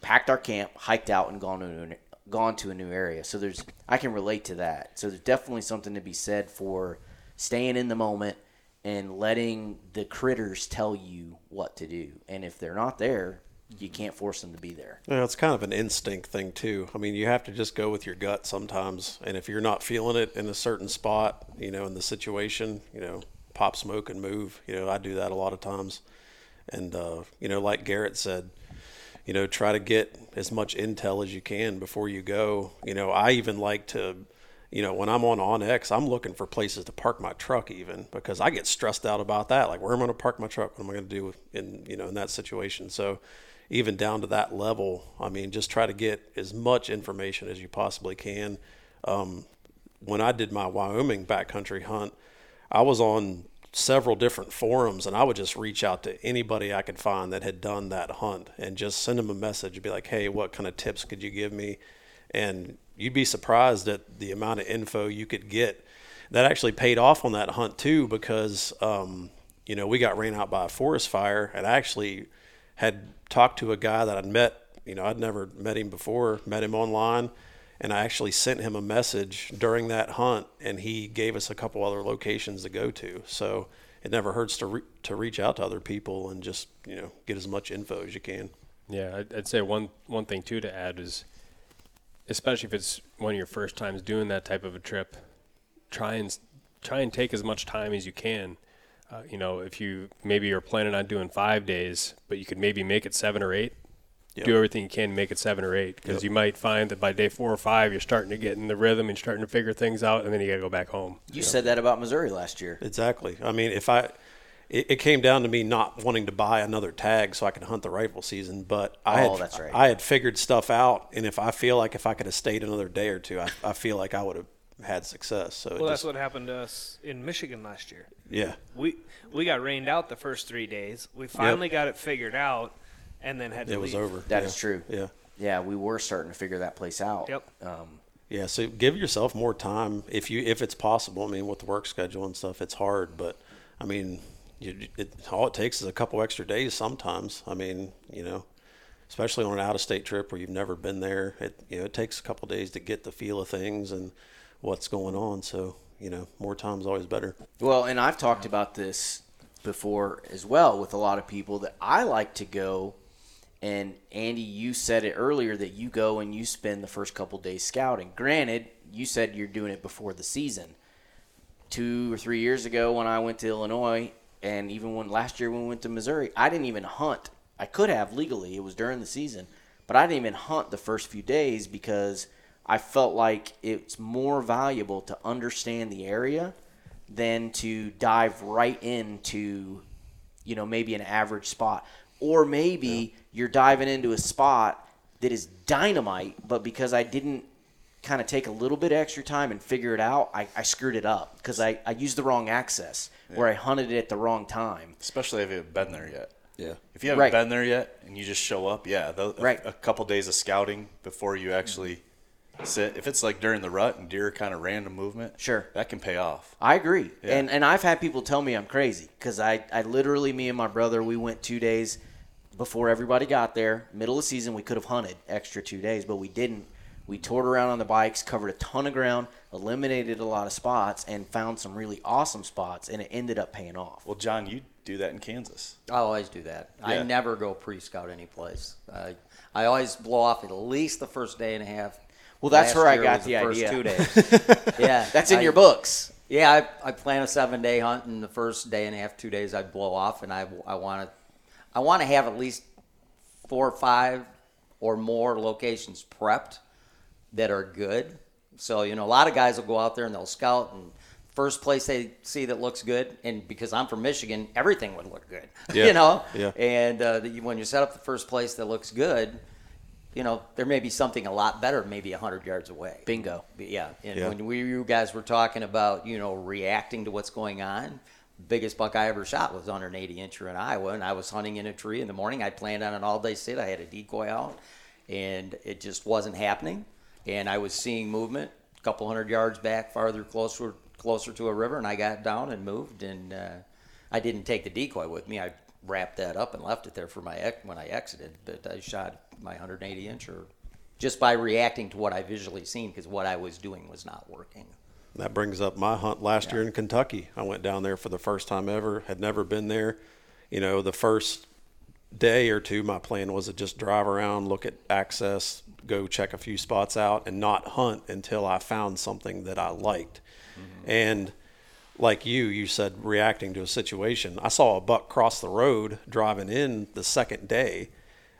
packed our camp, hiked out, and gone to a, gone to a new area. So there's I can relate to that. So there's definitely something to be said for staying in the moment and letting the critters tell you what to do. And if they're not there, you can't force them to be there. Yeah, it's kind of an instinct thing too. I mean, you have to just go with your gut sometimes, and if you're not feeling it in a certain spot, you know, in the situation, you know, pop smoke and move. You know, I do that a lot of times, and uh, you know, like Garrett said, you know, try to get as much intel as you can before you go. You know, I even like to. You know, when I'm on OnX, I'm looking for places to park my truck, even because I get stressed out about that. Like, where am I going to park my truck? What am I going to do in you know in that situation? So, even down to that level, I mean, just try to get as much information as you possibly can. Um, when I did my Wyoming backcountry hunt, I was on several different forums and I would just reach out to anybody I could find that had done that hunt and just send them a message and be like, hey, what kind of tips could you give me? And you'd be surprised at the amount of info you could get. That actually paid off on that hunt too because, um, you know, we got ran out by a forest fire and I actually had talked to a guy that I'd met. You know, I'd never met him before, met him online, and I actually sent him a message during that hunt, and he gave us a couple other locations to go to. So it never hurts to re- to reach out to other people and just you know get as much info as you can. Yeah, I'd, I'd say one one thing too to add is, especially if it's one of your first times doing that type of a trip, try and try and take as much time as you can uh, you know, if you maybe you're planning on doing five days, but you could maybe make it seven or eight. Yep. Do everything you can to make it seven or eight because yep. you might find that by day four or five you're starting to get in the rhythm and starting to figure things out, and then you got to go back home. You yep. said that about Missouri last year. Exactly. I mean, if I it, it, came down to me not wanting to buy another tag so I could hunt the rifle season. But I oh, had that's right. I had figured stuff out, and if I feel like if I could have stayed another day or two, I, I feel like I would have had success. So well, that's what happened to us in Michigan last year. Yeah, we we got rained out the first three days. We finally yep. got it figured out, and then had to. It leave. was over. That yeah. is true. Yeah, yeah, we were starting to figure that place out. Yep. Um, yeah, so give yourself more time if you if it's possible. I mean, with the work schedule and stuff, it's hard, but I mean, you, it, all it takes is a couple extra days sometimes. I mean, you know, especially on an out of state trip where you've never been there, it you know it takes a couple days to get the feel of things and what's going on. So you know, more time is always better. Well, and I've talked about this before as well with a lot of people that I like to go And Andy, you said it earlier that you go and you spend the first couple days scouting. Granted, you said you're doing it before the season. Two or three years ago, when I went to Illinois, and even when last year when we went to Missouri, I didn't even hunt. I could have legally; it was during the season, but I didn't even hunt the first few days because I felt like it's more valuable to understand the area than to dive right into, you know, maybe an average spot. Or maybe you're diving into a spot that is dynamite, but because I didn't kind of take a little bit extra time and figure it out, I, I screwed it up because I, I used the wrong access where I hunted it at the wrong time. especially if you haven't been there yet. Yeah. If you haven't Right. been there yet and you just show up, yeah, the, Right. a, a couple days of scouting before you actually sit. If it's like during the rut and deer kind of random movement, Sure. that can pay off. I agree, Yeah. and and I've had people tell me I'm crazy because I I literally me and my brother we went two days before everybody got there. Middle of season we could have hunted extra two days, but we didn't. We toured around on the bikes, covered a ton of ground, eliminated a lot of spots, and found some really awesome spots, and it ended up paying off. Well, John, you do that in Kansas. I always do that. I never go pre-scout any place. I, I always blow off at least the first day and a half. Well, that's Last where I got the first idea. Two days. yeah, That's in I- your books. Yeah, I, I plan a seven day hunt, and the first day and a half, two days, I blow off, and I, I want to, I want to have at least four or five or more locations prepped that are good. So you know, a lot of guys will go out there and they'll scout, and first place they see that looks good, and because I'm from Michigan, everything would look good. Yeah. You know, Yeah. and uh, the, when you set up the first place that looks good, you know, there may be something a lot better, maybe hundred yards away. Bingo. But yeah, and Yeah. when we you guys were talking about you know reacting to what's going on, biggest buck I ever shot was under an 80 incher in Iowa, and I was hunting in a tree in the morning. I planned on an all day sit. I had a decoy out, and it just wasn't happening. And I was seeing movement a couple hundred yards back, farther closer closer to a river, and I got down and moved, and uh, I didn't take the decoy with me. I wrapped that up and left it there for my ex- when I exited. But I shot my 180 inch or just by reacting to what I visually seen because what I was doing was not working. That brings up my hunt last year in Kentucky. I went down there for the first time ever, had never been there. You know, the first day or two, my plan was to just drive around, look at access, go check a few spots out, and not hunt until I found something that I liked. Mm-hmm. And like you, you said reacting to a situation. I saw a buck cross the road driving in the second day,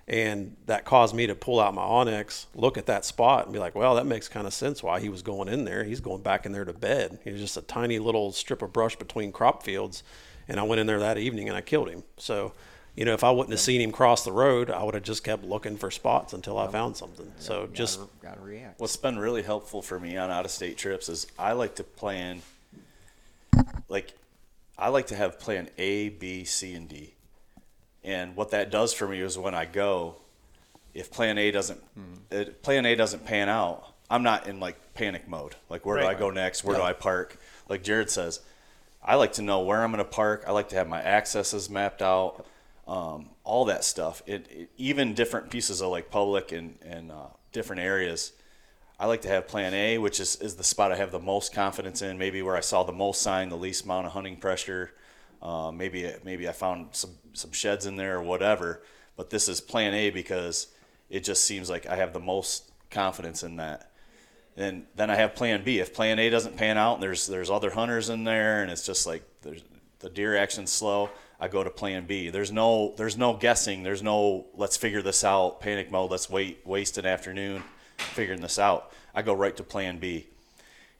and that caused me to pull out my onX, look at that spot, and be like, "Well, that makes kind of sense why he was going in there. He's going back in there to bed. He was just a tiny little strip of brush between crop fields." And I went in there that evening and I killed him. So, you know, if I wouldn't have seen him cross the road, I would have just kept looking for spots until I found something. So just gotta, gotta react. What's been really helpful for me on out of state trips is I like to plan, like, I like to have plan A, B, C, and D. And what that does for me is when I go, if plan A doesn't, uh, plan A doesn't pan out, I'm not in like panic mode. Like, where do I go next? Where do I park? Like Jared says, I like to know where I'm going to park. I like to have my accesses mapped out, um, all that stuff. It, it even different pieces of like public and and uh, different areas. I like to have Plan A, which is, is the spot I have the most confidence in. Maybe where I saw the most sign, the least amount of hunting pressure. Uh, maybe maybe I found some some sheds in there or whatever. But this is Plan A because it just seems like I have the most confidence in that. And then I have Plan B. If Plan A doesn't pan out, and there's there's other hunters in there, and it's just like there's the deer action's slow. I go to Plan B. There's no there's no guessing. There's no let's figure this out. Panic mode. Let's wait waste an afternoon figuring this out. I go right to Plan B.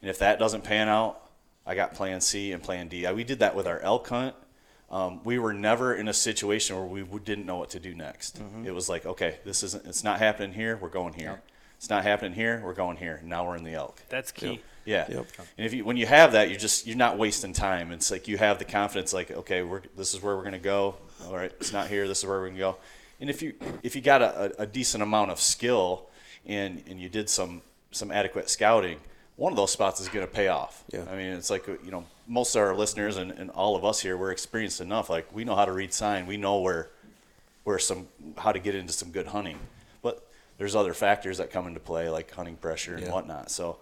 And if that doesn't pan out, I got Plan C and Plan D. We did that with our elk hunt. Um, we were never in a situation where we didn't know what to do next. It was like, okay, this isn't. It's not happening here. We're going here. It's not happening here. We're going here. Now we're in the elk. That's key. Yeah. Yep. And if you when you have that, you're just you're not wasting time. It's like you have the confidence, like okay, we're this is where we're gonna go. All right, it's not here. This is where we're gonna go. And if you if you got a, a, a decent amount of skill and and you did some some adequate scouting, one of those spots is gonna pay off. Yeah. I mean, it's like you know most of our listeners and, and all of us here, we're experienced enough. Like we know how to read sign. We know where where some how to get into some good hunting. But there's other factors that come into play, like hunting pressure and Yeah. whatnot. So,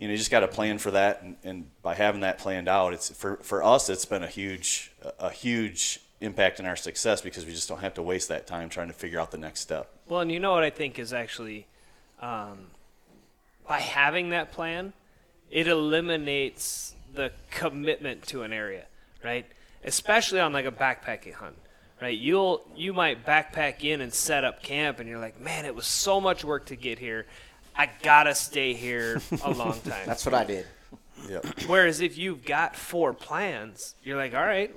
you know, you just got to plan for that, and, and by having that planned out, it's for for us, it's been a huge a huge impacting our success because we just don't have to waste that time trying to figure out the next step. Well, and you know what I think is actually, um, by having that plan, it eliminates the commitment to an area, right? Especially on like a backpacking hunt, right? You'll you might backpack in and set up camp, and you're like, man, it was so much work to get here. I gotta stay here a long time. That's what I did. Yep. Whereas if you've got four plans, you're like, all right,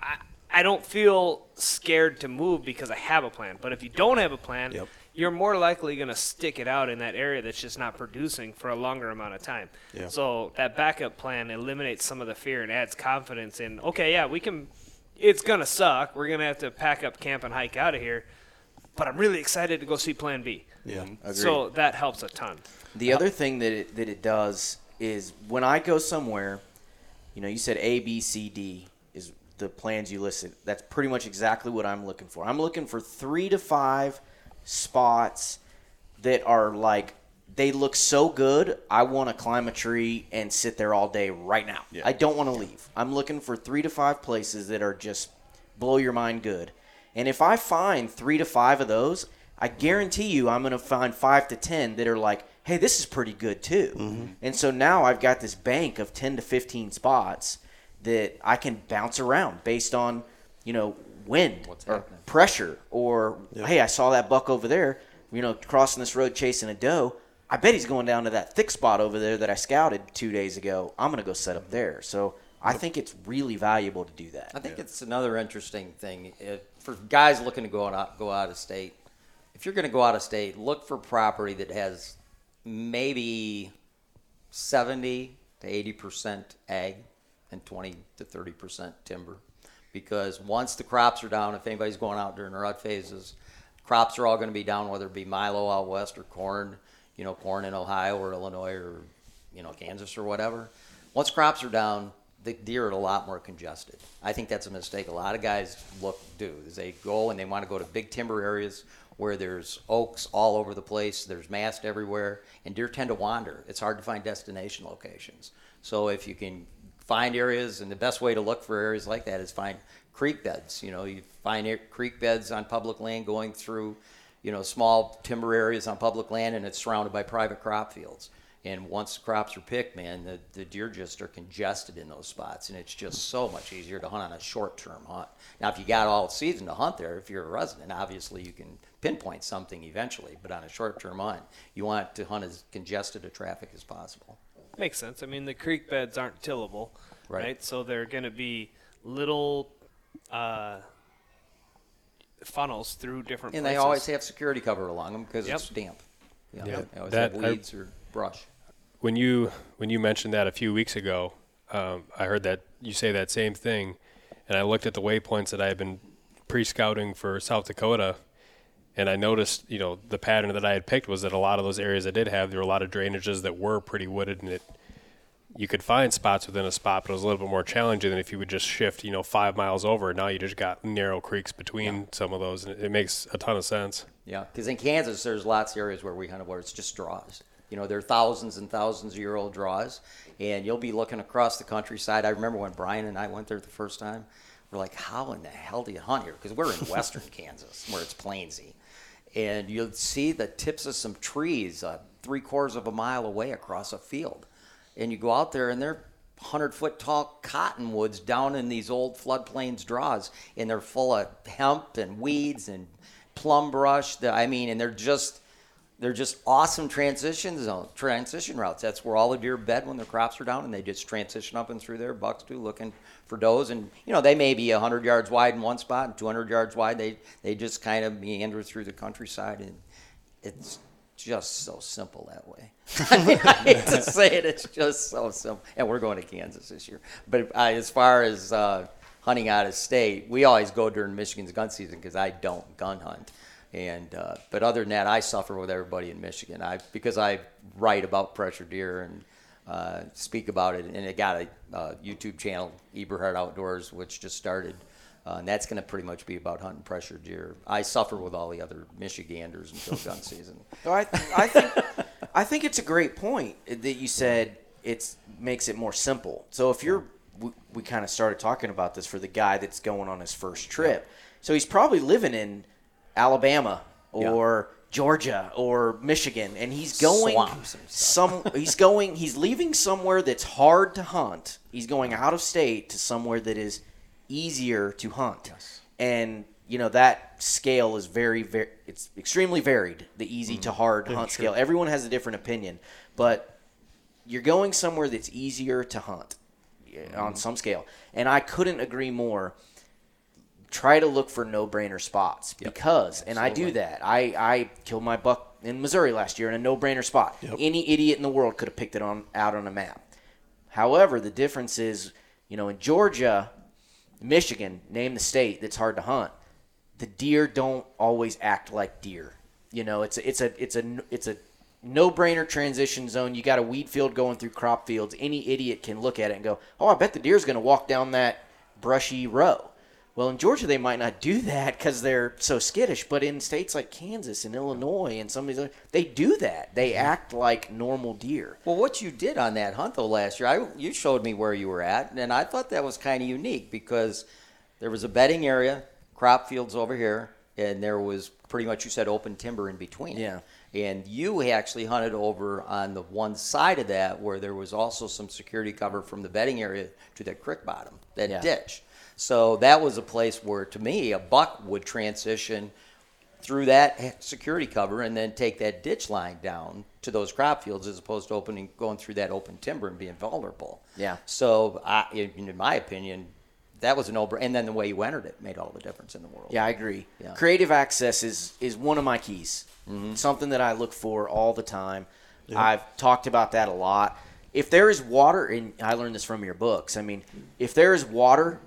I, I don't feel scared to move because I have a plan. But if you don't have a plan, Yep. You're more likely going to stick it out in that area that's just not producing for a longer amount of time. Yeah. So that backup plan eliminates some of the fear and adds confidence in, okay, yeah, we can, it's going to suck. We're going to have to pack up camp and hike out of here. But I'm really excited to go see plan B. Yeah. Mm-hmm. So that helps a ton. The other thing that it, that it does is when I go somewhere, you know, you said A, B, C, D is the plans you listed. That's pretty much exactly what I'm looking for. I'm looking for three to five spots that are like they look so good. I want to climb a tree and sit there all day right now. Yeah. I don't want to leave. I'm looking for three to five places that are just blow your mind good. And if I find three to five of those, I guarantee you I'm going to find five to 10 that are like, hey, this is pretty good too. Mm-hmm. And so now I've got this bank of 10 to 15 spots that I can bounce around based on, you know, wind or happening. pressure or, hey, I saw that buck over there, you know, crossing this road chasing a doe. I bet he's going down to that thick spot over there that I scouted two days ago. I'm going to go set up there. So I think it's really valuable to do that. I think it's another interesting thing if, for guys looking to go out go out of state. If you're going to go out of state, look for property that has maybe seventy to eighty percent ag and twenty to thirty percent timber, because once the crops are down, if anybody's going out during the rut phases, crops are all going to be down, whether it be Milo out west or corn, you know, corn in Ohio or Illinois or you know Kansas or whatever. Once crops are down, the deer are a lot more congested. I think that's a mistake a lot of guys look do is they go and they want to go to big timber areas where there's oaks all over the place, there's mast everywhere, and deer tend to wander. It's hard to find destination locations. So if you can find areas, and the best way to look for areas like that is find creek beds. You know, you find air- creek beds on public land going through, you know, small timber areas on public land, and it's surrounded by private crop fields. And once crops are picked, man, the, the deer just are congested in those spots, and it's just so much easier to hunt on a short-term hunt. Now, if you got all season to hunt there, if you're a resident, obviously you can pinpoint something eventually. But on a short-term hunt, you want to hunt as congested a traffic as possible. Makes sense. I mean, the creek beds aren't tillable, Right. right? So they're going to be little uh, funnels through different And places. they always have security cover along them because Yep. it's damp. Yeah, Yep. they always That- have I- weeds or brush. when you when you mentioned that a few weeks ago, um, I heard that you say that same thing, and I looked at the waypoints that I had been pre-scouting for South Dakota, and I noticed, you know, the pattern that I had picked was that a lot of those areas I did have, there were a lot of drainages that were pretty wooded, and it you could find spots within a spot, but it was a little bit more challenging than if you would just shift, you know, five miles over. Now you just got narrow creeks between some of those, and it, it makes a ton of sense. Yeah, because in Kansas, there's lots of areas where we hunt where it's just draws. You know, there are thousands and thousands of year old draws, and you'll be looking across the countryside. I remember when Brian and I went there the first time. We're like, how in the hell do you hunt here? Because we're in western Kansas, where it's plainsy, and you'll see the tips of some trees uh, three quarters of a mile away across a field, and you go out there and they're hundred foot tall cottonwoods down in these old floodplains draws, and they're full of hemp and weeds and plum brush. I mean, and they're just they're just awesome transition zone transition routes. That's where all the deer bed when their crops are down, and they just transition up and through there. Bucks do looking for does, and you know they may be hundred yards wide in one spot and two hundred yards wide. They they just kind of meander through the countryside, and it's just so simple that way. I, mean, I hate to say it, it's just so simple. And we're going to Kansas this year. But uh, as far as uh, hunting out of state, we always go during Michigan's gun season because I don't gun hunt. And uh, but other than that, I suffer with everybody in Michigan. I because I write about pressure deer and uh, speak about it, and it got a uh, YouTube channel, Eberhart Outdoors, which just started. Uh, and that's going to pretty much be about hunting pressure deer. I suffer with all the other Michiganders until gun season. So I, I think I think it's a great point that you said It makes it more simple. So if you're we, we kind of started talking about this for the guy that's going on his first trip. So he's probably living in Alabama or Georgia or Michigan, and he's going Swamps some. He's going. He's leaving somewhere that's hard to hunt. He's going out of state to somewhere that is easier to hunt. And you know that scale is very, very. It's extremely varied. The easy to hard hunt scale. Everyone has a different opinion, but you're going somewhere that's easier to hunt yeah, on some scale. And I couldn't agree more. Try to look for no-brainer spots because, and I do that. I I killed my buck in Missouri last year in a no-brainer spot. Any idiot in the world could have picked it on out on a map. However, the difference is, you know, in Georgia, Michigan, name the state that's hard to hunt. The deer don't always act like deer. You know, it's a, it's a it's a it's a no-brainer transition zone. You got a weed field going through crop fields. Any idiot can look at it and go, "Oh, I bet the deer's going to walk down that brushy row." Well, in Georgia, they might not do that because they're so skittish. But in states like Kansas and Illinois and some of these, other, they do that. They mm-hmm. act like normal deer. Well, what you did on that hunt though last year, I, you showed me where you were at, and I thought that was kind of unique because there was a bedding area, crop fields over here, and there was pretty much you said open timber in between. Yeah. And you actually hunted over on the one side of that where there was also some security cover from the bedding area to that creek bottom, that Yeah. ditch. So that was a place where, to me, a buck would transition through that security cover and then take that ditch line down to those crop fields as opposed to opening going through that open timber and being vulnerable. Yeah. So I, in, in my opinion, that was an over. And then the way you entered it made all the difference in the world. Yeah, I agree. Yeah. Creative access is is one of my keys. Mm-hmm. Something that I look for all the time. I've talked about that a lot. If there is water, and I learned this from your books. I mean, if there is water,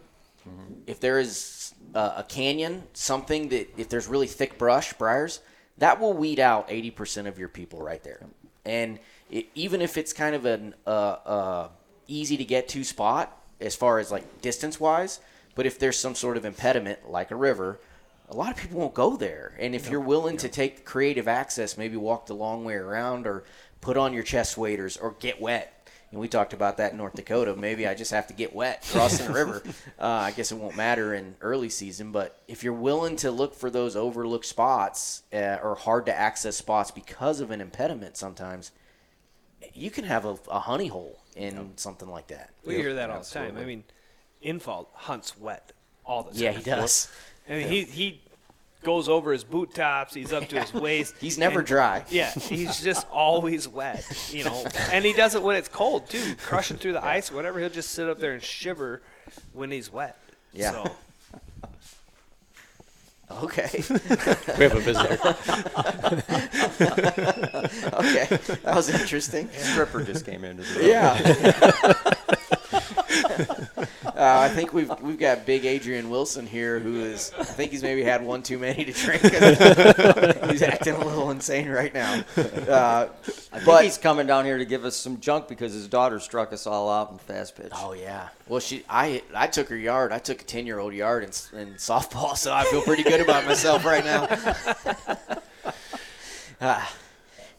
if there is a, a canyon, something that if there's really thick brush, briars, that will weed out eighty percent of your people right there. And it, even if it's kind of an uh, uh, easy to get to spot as far as like distance wise, but if there's some sort of impediment like a river, a lot of people won't go there. And if you're willing to take creative access, maybe walk the long way around or put on your chest waders or get wet. And we talked about that in North Dakota. Maybe I just have to get wet crossing the river. Uh, I guess it won't matter in early season, but if you're willing to look for those overlooked spots uh, or hard to access spots because of an impediment, sometimes you can have a, a honey hole in something like that. We hear that all the time. I mean, Infalt hunts wet all the time. Yeah, he does. I mean, he he goes over his boot tops. He's up to his waist. He's never and- dry. Yeah, he's just always wet. You know, and he does it when it's cold too, crushing through the ice, or whatever. He'll just sit up there and shiver when he's wet. Yeah. So, Okay. We have a visitor. okay. That was interesting. Stripper just came into the room. Yeah. uh, I think we've we've got big Adrian Wilson here, who is I think he's maybe had one too many to drink. he's acting a little insane right now. Uh, I think but he's coming down here to give us some junk because his daughter struck us all out in fast pitch. oh yeah, well she I I took her yard. I took a ten year old yard in, in softball, so I feel pretty good about myself right now. Ah.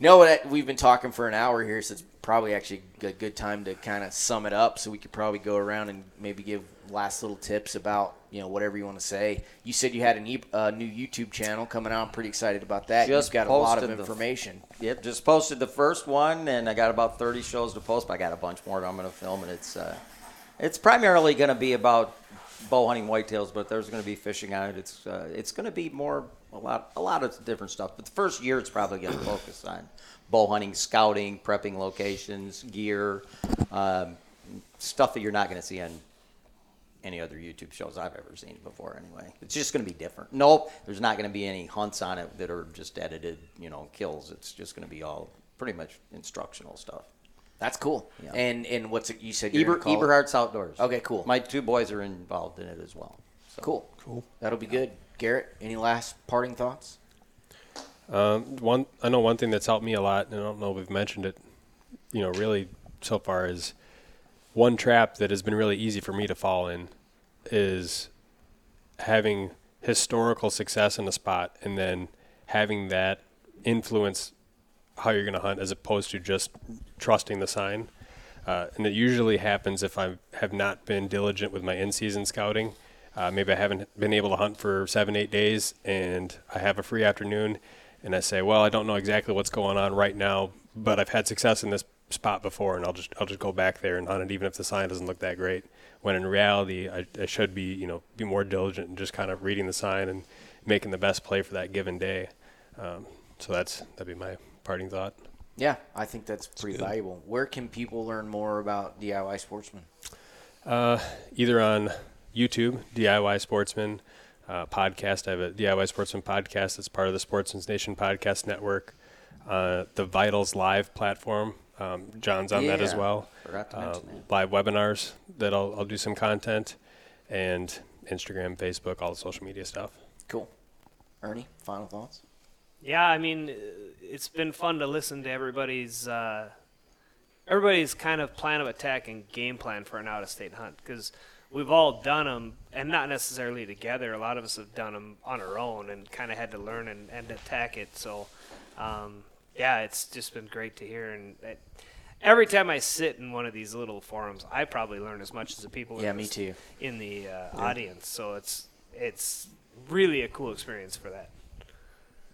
No, what we've been talking for an hour here, it's probably actually a good time to kind of sum it up. So we could probably go around and maybe give last little tips about you know whatever you want to say. You said you had a new, uh, new YouTube channel coming out. I'm pretty excited about that. Just You've got a lot of the- information. Yep, just posted the first one, and I got about 30 shows to post, but I got a bunch more that I'm going to film, and it's uh, it's primarily going to be about bow hunting whitetails, but there's going to be fishing on it. It's uh, it's going to be more a lot a lot of different stuff. But the first year, it's probably going to focus on bow hunting, scouting, prepping locations, gear, um, stuff that you're not going to see on any other YouTube shows I've ever seen before. Anyway, it's just going to be different. Nope, there's not going to be any hunts on it that are just edited, you know, kills. It's just going to be all pretty much instructional stuff. That's cool. Yeah. And and what's it, you said? You're Eber, gonna it? Eberhart's Outdoors. Okay, cool. My two boys are involved in it as well. So. Cool. Cool. That'll be good. Garrett, any last parting thoughts? Um, one, I know one thing that's helped me a lot, and I don't know if we've mentioned it, you know, really so far is one trap that has been really easy for me to fall in is having historical success in a spot and then having that influence how you're going to hunt as opposed to just trusting the sign. Uh, and it usually happens if I have not been diligent with my in-season scouting. Uh, maybe I haven't been able to hunt for seven, eight days, and I have a free afternoon, and I say, "Well, I don't know exactly what's going on right now, but I've had success in this spot before, and I'll just I'll just go back there and hunt it, even if the sign doesn't look that great." When in reality, I, I should be you know be more diligent and just kind of reading the sign and making the best play for that given day. Um, so that's that'd be my parting thought. Yeah, I think that's pretty valuable. Where can people learn more about DIY Sportsman? Uh, either on YouTube, DIY Sportsman uh, podcast. I have a DIY Sportsman podcast that's part of the Sportsman's Nation podcast network. Uh, the Vitals Live platform. Um, John's on that as well. forgot to Uh, mention that. live webinars that I'll, I'll do some content, and Instagram, Facebook, all the social media stuff. Cool. Ernie, final thoughts? Yeah, I mean, uh, it's been fun to listen to everybody's uh, everybody's kind of plan of attack and game plan for an out-of-state hunt because we've all done them, and not necessarily together. A lot of us have done them on our own and kind of had to learn and, and attack it. So, um, yeah, it's just been great to hear. And it, every time I sit in one of these little forums, I probably learn as much as the people Yeah, in, me too. in the uh, audience. So it's it's really a cool experience for that.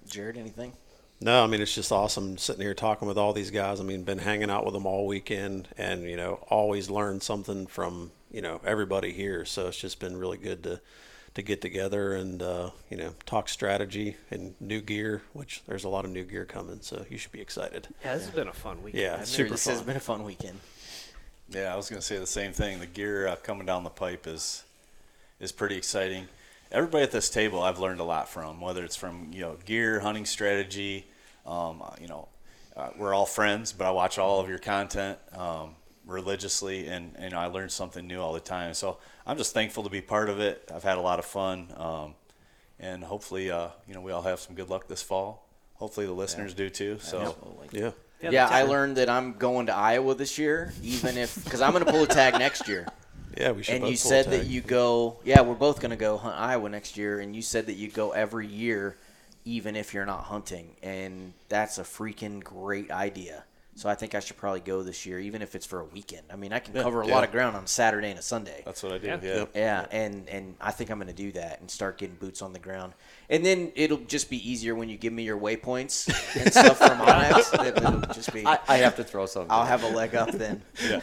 Jared, anything? No, I mean it's just awesome sitting here talking with all these guys. I mean, been hanging out with them all weekend, and you know, always learn something from you know everybody here. So it's just been really good to to get together and uh, you know talk strategy and new gear, which there's a lot of new gear coming. So you should be excited. Yeah, this has been a fun weekend. Yeah, I've super this has been a fun weekend. Yeah, I was going to say the same thing. The gear uh, coming down the pipe is is pretty exciting. Everybody at this table, I've learned a lot from. Whether it's from you know gear, hunting strategy, um, uh, you know, uh, we're all friends, but I watch all of your content um, religiously, and and I learn something new all the time. So I'm just thankful to be part of it. I've had a lot of fun, um, and hopefully, uh, you know, we all have some good luck this fall. Hopefully, the listeners do too. So. Absolutely. Yeah. Yeah, I learned that I'm going to Iowa this year, even if because I'm going to pull a tag next year. Yeah, we should. and both you pull a said that you go. Yeah, we're both going to go hunt Iowa next year, and you said that you go every year, even if you're not hunting, and that's a freaking great idea. So I think I should probably go this year, even if it's for a weekend. I mean, I can cover a lot of ground on a Saturday and a Sunday. That's what I do. Yeah. Yeah. Yeah, and and I think I'm going to do that and start getting boots on the ground. And then it'll just be easier when you give me your waypoints and stuff from onX. It- It'll just be. I, I have to throw something. I'll have a leg up then.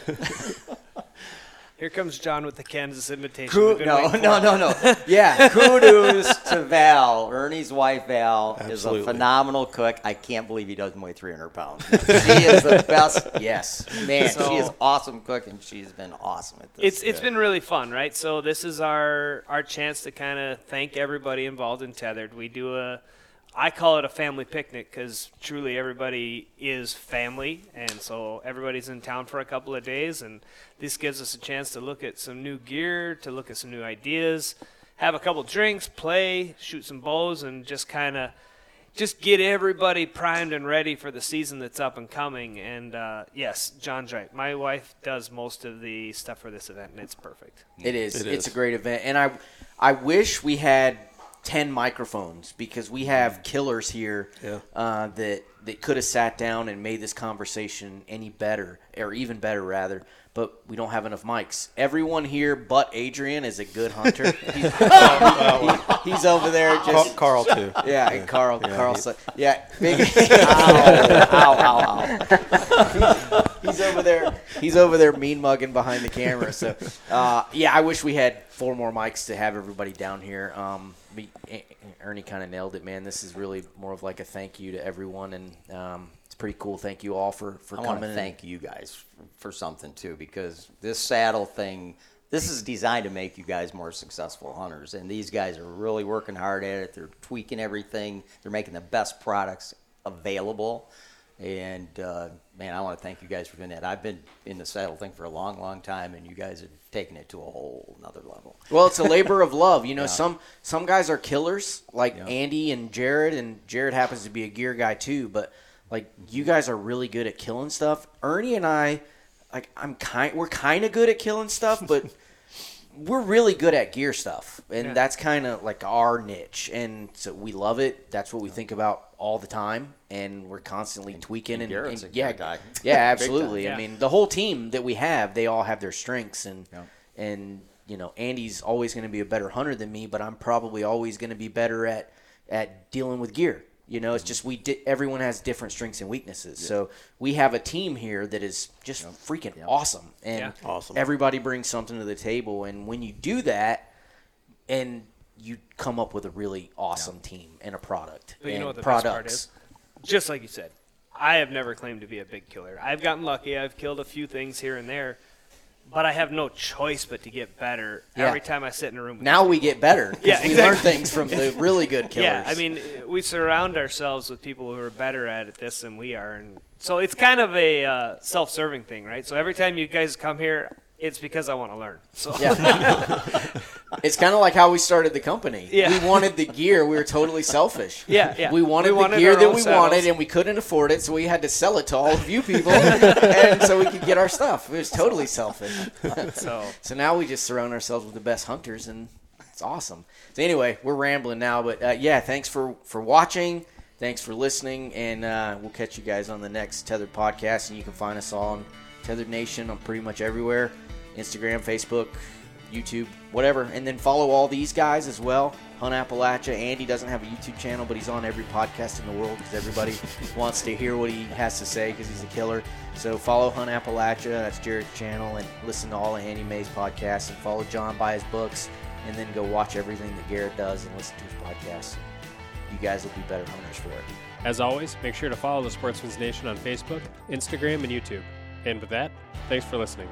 Here comes John with the Kansas invitation. Ku- We've no, no, no, no. Yeah, kudos to Val. Ernie's wife, Val, is a phenomenal cook. I can't believe he doesn't weigh 300 pounds. She is the best. Yes, man, So- she is awesome cook, and she's been awesome at this. It's it's been really fun, right? So this is our our chance to kind of thank everybody involved in Tethered. We do a I call it a family picnic because truly everybody is family, and so everybody's in town for a couple of days, and this gives us a chance to look at some new gear, to look at some new ideas, have a couple drinks, play, shoot some bows, and just kind of just get everybody primed and ready for the season that's up and coming. And uh, yes, John's right. My wife does most of the stuff for this event, and it's perfect. It is. It it's is. a great event, and I, I wish we had ten microphones because we have killers here Yeah. uh, that that could have sat down and made this conversation any better, or even better rather. But we don't have enough mics. Everyone here but Adrian is a good hunter. he's, he- he's over there just Carl too. yeah, and Carl, Carl, he- yeah, big, ow, ow, ow, ow. he's over there. He's over there mean mugging behind the camera. So, uh, yeah, I wish we had four more mics to have everybody down here. Um, be, Ernie kind of nailed it, man. This is really more of like a thank you to everyone, and um, it's pretty cool. Thank you all for for I coming. want to thank you guys for, for something too, because this saddle thing, this is designed to make you guys more successful hunters, and these guys are really working hard at it. They're tweaking everything. They're making the best products available, and uh, man, I want to thank you guys for doing that. I've been in the saddle thing for a long, long time, and you guys have taken it to a whole another level. Well, it's a labor of love. You know, Yeah. some some guys are killers, like Yeah. Andy and Jared, and Jared happens to be a gear guy too. But like, you guys are really good at killing stuff. Ernie and I, like, I'm kind, we're kind of good at killing stuff, but we're really good at gear stuff, and Yeah. that's kind of like our niche, and so we love it. That's what we think about all the time, and we're constantly tweaking. and And, and- a yeah, guy. yeah, absolutely. time. I mean, the whole team that we have, they all have their strengths, and Yeah. and you know, Andy's always going to be a better hunter than me, but I'm probably always going to be better at at dealing with gear. You know, it's mm-hmm. just we di- everyone has different strengths and weaknesses. So we have a team here that is just freaking awesome, and Yeah. Awesome. everybody brings something to the table. And when you do that, and you come up with a really awesome team and a product, But you and know what the products. best part is? Just like you said, I have never claimed to be a big killer. I've gotten lucky. I've killed a few things here and there, but I have no choice but to get better Yeah. every time I sit in a room. With Now we get better. 'cause Yeah, we learn things from the really good killers. Yeah, I mean, we surround ourselves with people who are better at this than we are, and so it's kind of a uh, self-serving thing, right? So every time you guys come here, it's because I want to learn. So Yeah. it's kind of like how we started the company. Yeah. We wanted the gear. We were totally selfish. Yeah, yeah. We wanted We the gear that we saddles. wanted, and we couldn't afford it, so we had to sell it to all of you people, and so we could get our stuff. It was totally selfish. so So now we just surround ourselves with the best hunters, and it's awesome. So anyway, we're rambling now, but uh, yeah, thanks for for watching. Thanks for listening, and uh, we'll catch you guys on the next Tethered podcast. And you can find us all on Tethered Nation on pretty much everywhere: Instagram, Facebook, YouTube, whatever. And then follow all these guys as well. Hunt Appalachia. Andy doesn't have a YouTube channel, but he's on every podcast in the world because everybody wants to hear what he has to say because he's a killer. So follow Hunt Appalachia. That's Jared's channel, and listen to all of Andy May's podcasts. And follow John buy his books, and then go watch everything that Garrett does and listen to his podcasts. You guys will be better hunters for it. As always, make sure to follow the Sportsmen's Nation on Facebook, Instagram, and YouTube. And with that, thanks for listening.